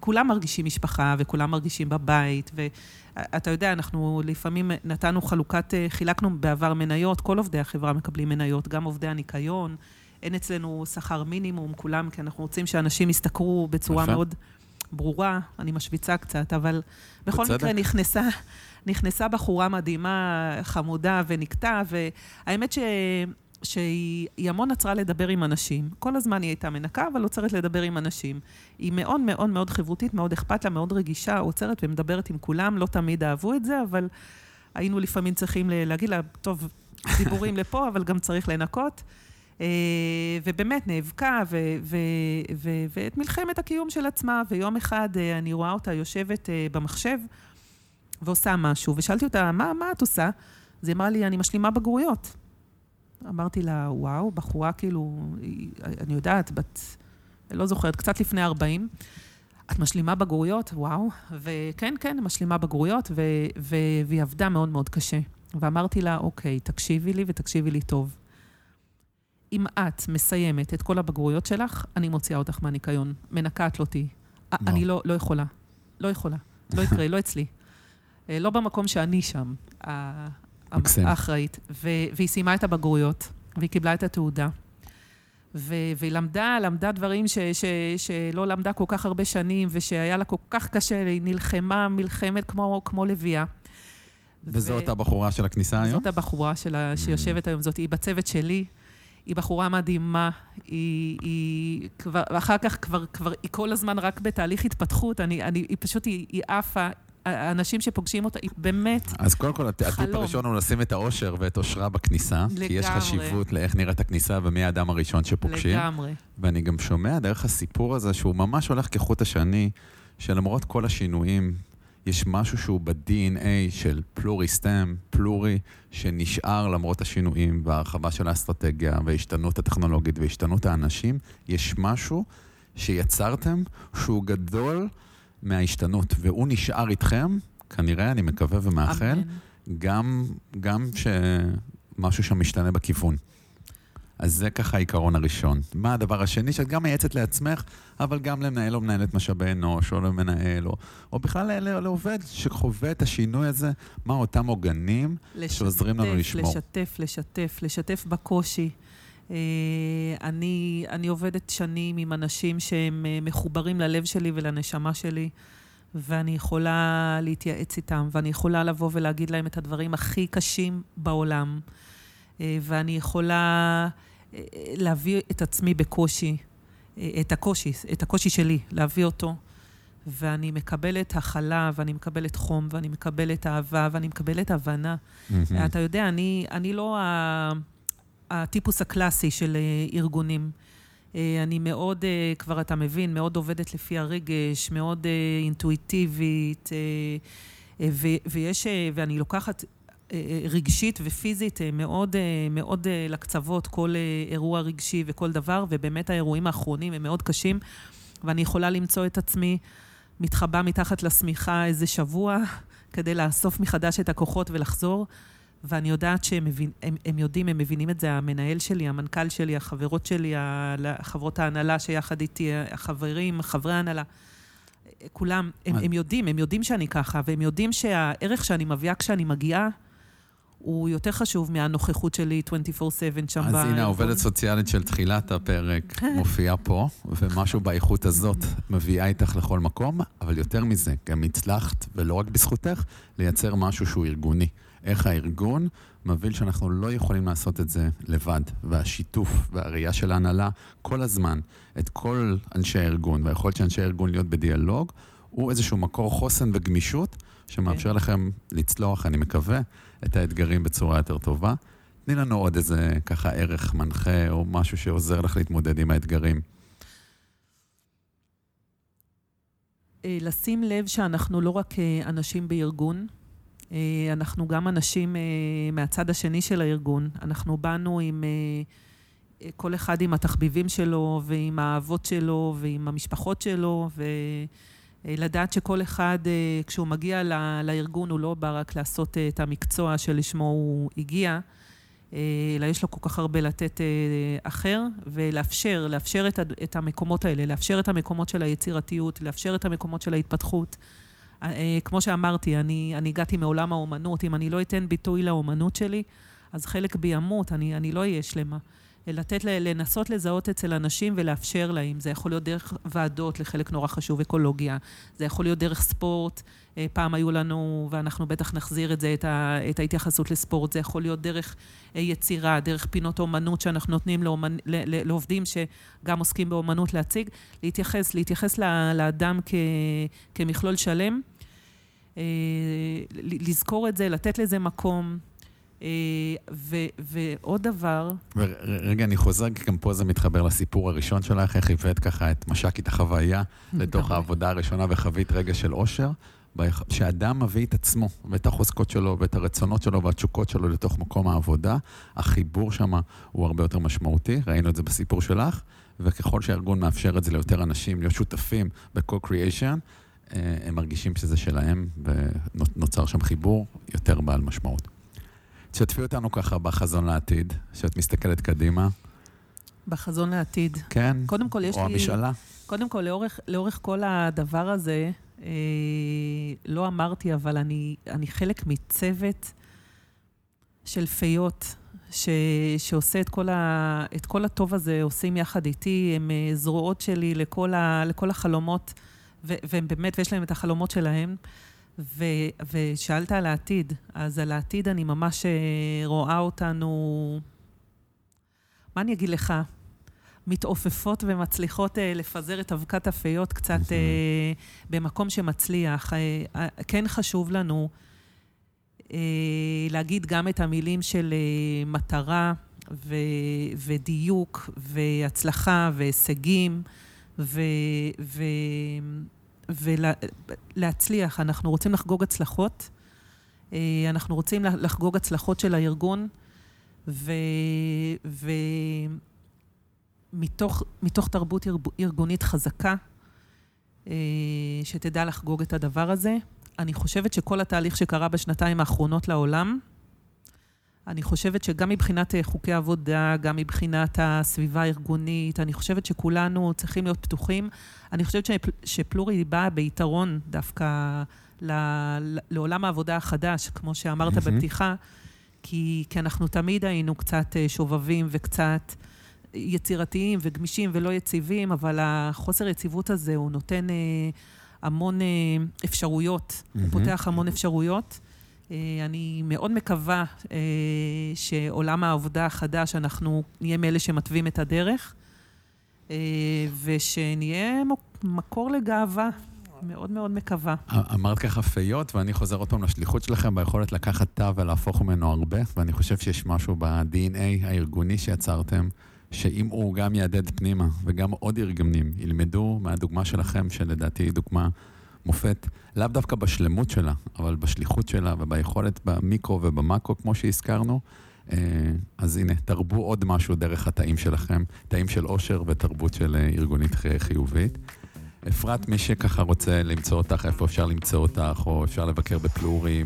Speaker 1: כולם מרגישים משפחה וכולם מרגישים בבית, ואתה יודע, אנחנו לפעמים נתנו חלוקת, אה, חילקנו בעבר מניות, כל עובדי החברה מקבלים מניות, גם עובדי הניקיון, אין אצלנו שכר מינימום, כולם, כי אנחנו רוצים שאנשים ישתכרו בצורה מאוד ברורה, אני משוויצה קצת, אבל בכל בצדק. מקרה נכנסה... נכנסה בחורה מדהימה, חמודה, ונקטעה, והאמת ש... שהיא המון עצרה לדבר עם אנשים. כל הזמן היא הייתה מנקה, אבל עוצרת לדבר עם אנשים. היא מאוד מאוד מאוד חברותית, מאוד אכפת לה, מאוד רגישה, עוצרת ומדברת עם כולם, לא תמיד אהבו את זה, אבל היינו לפעמים צריכים להגיד לה, טוב, דיבורים לפה, אבל גם צריך לנקות. אה, ובאמת נאבקה, ואת מלחמת הקיום של עצמה, ויום אחד אה, אני רואה אותה יושבת אה, במחשב ועושה משהו, ושאלתי אותה, מה, מה את עושה? אז היא אמרה לי, אני משלימה בגרויות. אמרתי לה, וואו, בחורה כאילו, אני יודעת, בת, לא זוכרת, קצת לפני 40. את משלימה בגרויות? וואו. וכן, כן, משלימה בגרויות, ו, ו, והיא עבדה מאוד מאוד קשה. ואמרתי לה, אוקיי, תקשיבי לי ותקשיבי לי טוב. אם את מסיימת את כל הבגרויות שלך, אני מוציאה אותך מהניקיון. מנקה לא תהיי. אני לא, לא יכולה. לא יכולה. לא יקרה, לא אצלי. אה, לא במקום שאני שם. האחראית. והיא סיימה את הבגרויות, והיא קיבלה את התעודה. והיא למדה, למדה דברים ש, ש, שלא למדה כל כך הרבה שנים, ושהיה לה כל כך קשה, היא נלחמה מלחמת כמו, כמו לביאה.
Speaker 2: וזאת ו... הבחורה של הכניסה היום?
Speaker 1: זאת הבחורה שלה, mm. שיושבת היום, זאת, היא בצוות שלי. היא בחורה מדהימה, היא, היא כבר, אחר כך כבר, כבר, היא כל הזמן רק בתהליך התפתחות, אני, אני, היא פשוט, היא, היא עפה, האנשים שפוגשים אותה, היא באמת חלום.
Speaker 2: אז קודם כל, הטיפ הראשון הוא לשים את האושר ואת אושרה בכניסה. לגמרי. כי יש חשיבות לאיך נראית הכניסה ומי האדם הראשון שפוגשים.
Speaker 1: לגמרי.
Speaker 2: ואני גם שומע דרך הסיפור הזה, שהוא ממש הולך כחוט השני, שלמרות כל השינויים, יש משהו שהוא ב-DNA של פלורי סטם, פלורי, שנשאר למרות השינויים וההרחבה של האסטרטגיה וההשתנות הטכנולוגית והשתנות האנשים. יש משהו שיצרתם שהוא גדול מההשתנות, והוא נשאר איתכם, כנראה, אני מקווה ומאחל, גם, גם שמשהו שם משתנה בכיוון. אז זה ככה העיקרון הראשון. מה הדבר השני? שאת גם מייעצת לעצמך, אבל גם למנהל או מנהלת משאבי אנוש, או למנהל, או, או בכלל לעובד שחווה את השינוי הזה, מה אותם עוגנים לשתף, שעוזרים לנו לשמור.
Speaker 1: לשתף, לשתף, לשתף בקושי. אה, אני, אני עובדת שנים עם אנשים שהם אה, מחוברים ללב שלי ולנשמה שלי, ואני יכולה להתייעץ איתם, ואני יכולה לבוא ולהגיד להם את הדברים הכי קשים בעולם, אה, ואני יכולה להביא את עצמי בקושי, את הקושי, את הקושי שלי, להביא אותו. ואני מקבלת הכלה, ואני מקבלת חום, ואני מקבלת אהבה, ואני מקבלת הבנה. Mm-hmm. אתה יודע, אני, אני לא ה... הטיפוס הקלאסי של אה, ארגונים. אה, אני מאוד, אה, כבר אתה מבין, מאוד עובדת לפי הרגש, מאוד אינטואיטיבית, ויש, ואני לוקחת רגשית ופיזית מאוד, מאוד לקצוות כל אירוע רגשי וכל דבר, ובאמת האירועים האחרונים הם מאוד קשים, ואני יכולה למצוא את עצמי מתחבא מתחת לשמיכה איזה שבוע כדי לאסוף מחדש את הכוחות ולחזור. ואני יודעת שהם מבין, הם, הם יודעים, הם מבינים את זה, המנהל שלי, המנכ"ל שלי, החברות שלי, חברות ההנהלה שיחד איתי, החברים, חברי ההנהלה, כולם, הם, הם יודעים, הם יודעים שאני ככה, והם יודעים שהערך שאני מביאה כשאני מגיעה, הוא יותר חשוב מהנוכחות שלי 24/7 שם
Speaker 2: אז הנה, העובדת סוציאלית של תחילת הפרק. מופיעה פה, ומשהו באיכות הזאת מביאה איתך לכל מקום, אבל יותר מזה, גם הצלחת, ולא רק בזכותך, לייצר משהו שהוא ארגוני. איך הארגון מבין שאנחנו לא יכולים לעשות את זה לבד, והשיתוף והראייה של ההנהלה כל הזמן, את כל אנשי הארגון, והיכולת של אנשי הארגון להיות בדיאלוג, הוא איזשהו מקור חוסן וגמישות, שמאפשר
Speaker 1: כן.
Speaker 2: לכם לצלוח, אני מקווה, את האתגרים בצורה יותר טובה. תני לנו עוד איזה ככה ערך מנחה, או משהו שעוזר לך להתמודד עם האתגרים.
Speaker 1: אה, לשים לב שאנחנו לא רק אה, אנשים בארגון, אנחנו גם אנשים אה, מהצד השני של הארגון. אנחנו באנו עם, אה, אה, כל אחד עם התחביבים שלו, ועם האהבות שלו, ועם המשפחות שלו, ולדעת שכל אחד, אה, כשהוא מגיע לארגון, הוא לא בא רק לעשות אה, את המקצוע שלשמו הוא הגיע, אה, אלא יש לו כל כך הרבה לתת אה, אחר, ולאפשר, לאפשר את המקומות האלה, לאפשר את המקומות של היצירתיות, לאפשר את המקומות של ההתפתחות. אה, כמו שאמרתי, אני, אני הגעתי מעולם האומנות, אם אני לא אתן ביטוי לאומנות שלי, אז חלק בי ימות, אני, אני לא אהיה שלמה. לתת, לנסות לזהות אצל אנשים ולאפשר להם. זה יכול להיות דרך ועדות, לחלק נורא חשוב, אקולוגיה. זה יכול להיות דרך ספורט. אה, פעם היו לנו, ואנחנו בטח נחזיר את זה, את, ה, את ההתייחסות לספורט. זה יכול להיות דרך אה, יצירה, דרך פינות אומנות שאנחנו נותנים לאומנ, לעובדים שגם עוסקים באומנות להציג. להתייחס, להתייחס לאדם כ, כמכלול שלם. אה, לזכור את זה, לתת לזה מקום. אה, ו, ועוד דבר,
Speaker 2: ורגע, אני חוזר, כי גם פה זה מתחבר לסיפור הראשון שלך, איך הבאת ככה את מש"קית החוויה לתוך. העבודה הראשונה וחווית רגע של אושר, שאדם מביא את עצמו ואת החוזקות שלו ואת הרצונות שלו והתשוקות שלו לתוך מקום העבודה, החיבור שם הוא הרבה יותר משמעותי, ראינו את זה בסיפור שלך, וככל שהארגון מאפשר את זה ליותר אנשים להיות שותפים ב-co-creation, הם מרגישים שזה שלהם ונוצר שם חיבור יותר בעל משמעות. תשתפי אותנו ככה בחזון לעתיד, שאת מסתכלת קדימה.
Speaker 1: בחזון לעתיד.
Speaker 2: כן?
Speaker 1: קודם כל, יש
Speaker 2: או
Speaker 1: לי...
Speaker 2: המשאלה.
Speaker 1: קודם כל, לאורך, לאורך כל הדבר הזה, אה, לא אמרתי, אבל אני, אני חלק מצוות של פיות, ש, שעושה את כל, ה, את כל הטוב הזה, עושים יחד איתי, הם אה, זרועות שלי לכל, ה, לכל החלומות, ו, והם באמת, ויש להם את החלומות שלהם. ו, ושאלת על העתיד, אז על העתיד אני ממש אה, רואה אותנו, מה אני אגיד לך? מתעופפות ומצליחות אה, לפזר את אבקת הפיות קצת אה, במקום שמצליח. אה, אה, כן חשוב לנו אה, להגיד גם את המילים של אה, מטרה ו, ודיוק והצלחה והישגים ו, ו, ולהצליח. אנחנו רוצים לחגוג הצלחות. אה, אנחנו רוצים לחגוג הצלחות של הארגון, ו... ו תרבות ארגונית חזקה, אה, שתדע לחגוג את הדבר הזה. אני חושבת שכל התהליך שקרה בשנתיים האחרונות לעולם, אני חושבת שגם מבחינת אה, חוקי עבודה, גם מבחינת הסביבה הארגונית, אני חושבת שכולנו צריכים להיות פתוחים. אני חושבת שפל, שפלורי באה ביתרון דווקא ל, ל, לעולם העבודה החדש, כמו שאמרת. בפתיחה, כי, כי אנחנו תמיד היינו קצת אה, שובבים וקצת... יצירתיים וגמישים ולא יציבים, אבל החוסר יציבות הזה, הוא נותן אה, המון אפשרויות. הוא. פותח המון אפשרויות. אה, אני מאוד מקווה אה, שעולם העבודה החדש, אנחנו נהיה מאלה שמתווים את הדרך, אה, ושנהיה מקור לגאווה. מאוד מאוד מקווה.
Speaker 2: אמרת ככה פיות, ואני חוזר עוד פעם לשליחות שלכם, ביכולת לקחת תא ולהפוך ממנו הרבה, ואני חושב שיש משהו ב-DNA הארגוני שיצרתם, שאם הוא גם יהדהד פנימה, וגם עוד ארגונים ילמדו מהדוגמה שלכם, שלדעתי היא דוגמה מופת, לאו דווקא בשלמות שלה, אבל בשליחות שלה וביכולת במיקרו ובמקרו, כמו שהזכרנו, אה, אז הנה, תרבו עוד משהו דרך התאים שלכם, תאים של עושר ותרבות של אה, ארגונית חי- חיובית. אפרת, מי שככה רוצה למצוא אותך, איפה אפשר למצוא אותך, או אפשר לבקר בפלורי,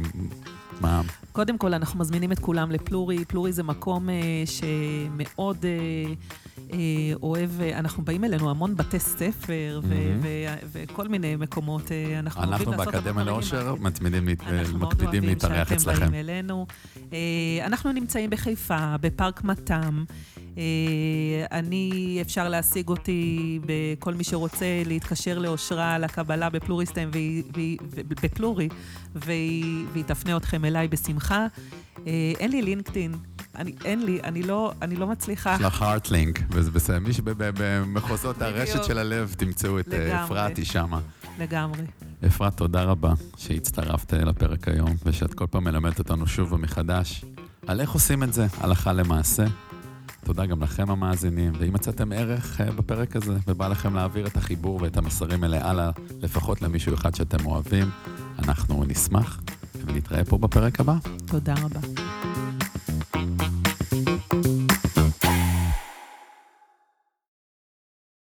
Speaker 2: מה...
Speaker 1: קודם כל, אנחנו מזמינים את כולם לפלורי. פלורי זה מקום אה, שמאוד אה, אה, אוהב, אנחנו באים אלינו המון בתי ספר וכל מיני מקומות.
Speaker 2: אנחנו אוהבים לעשות... אנחנו באקדמיה לאושר מקפידים להתארח אצלכם. אנחנו מאוד אוהבים שאתם באים
Speaker 1: אלינו. אנחנו נמצאים בחיפה, בפארק מתם. אני, אפשר להשיג אותי בכל מי שרוצה להתקשר לאושרה לקבלה בפלוריסטם, בפלורי, והיא תפנה אתכם אליי בשמחה. אין לי לינקדאין, אני, אין לי, אני לא, אני לא מצליחה.
Speaker 2: יש לך הארטלינק, וזה בסדר. מי שבמחוזות הרשת של הלב, תמצאו את אפרת, היא שמה.
Speaker 1: לגמרי.
Speaker 2: אפרת, תודה רבה שהצטרפת לפרק היום, ושאת כל פעם מלמדת אותנו שוב ומחדש על איך עושים את זה הלכה למעשה. תודה גם לכם המאזינים, ואם מצאתם ערך אה, בפרק הזה ובא לכם להעביר את החיבור ואת המסרים האלה הלאה, לפחות למישהו אחד שאתם אוהבים, אנחנו נשמח, ונתראה פה בפרק הבא.
Speaker 1: תודה רבה.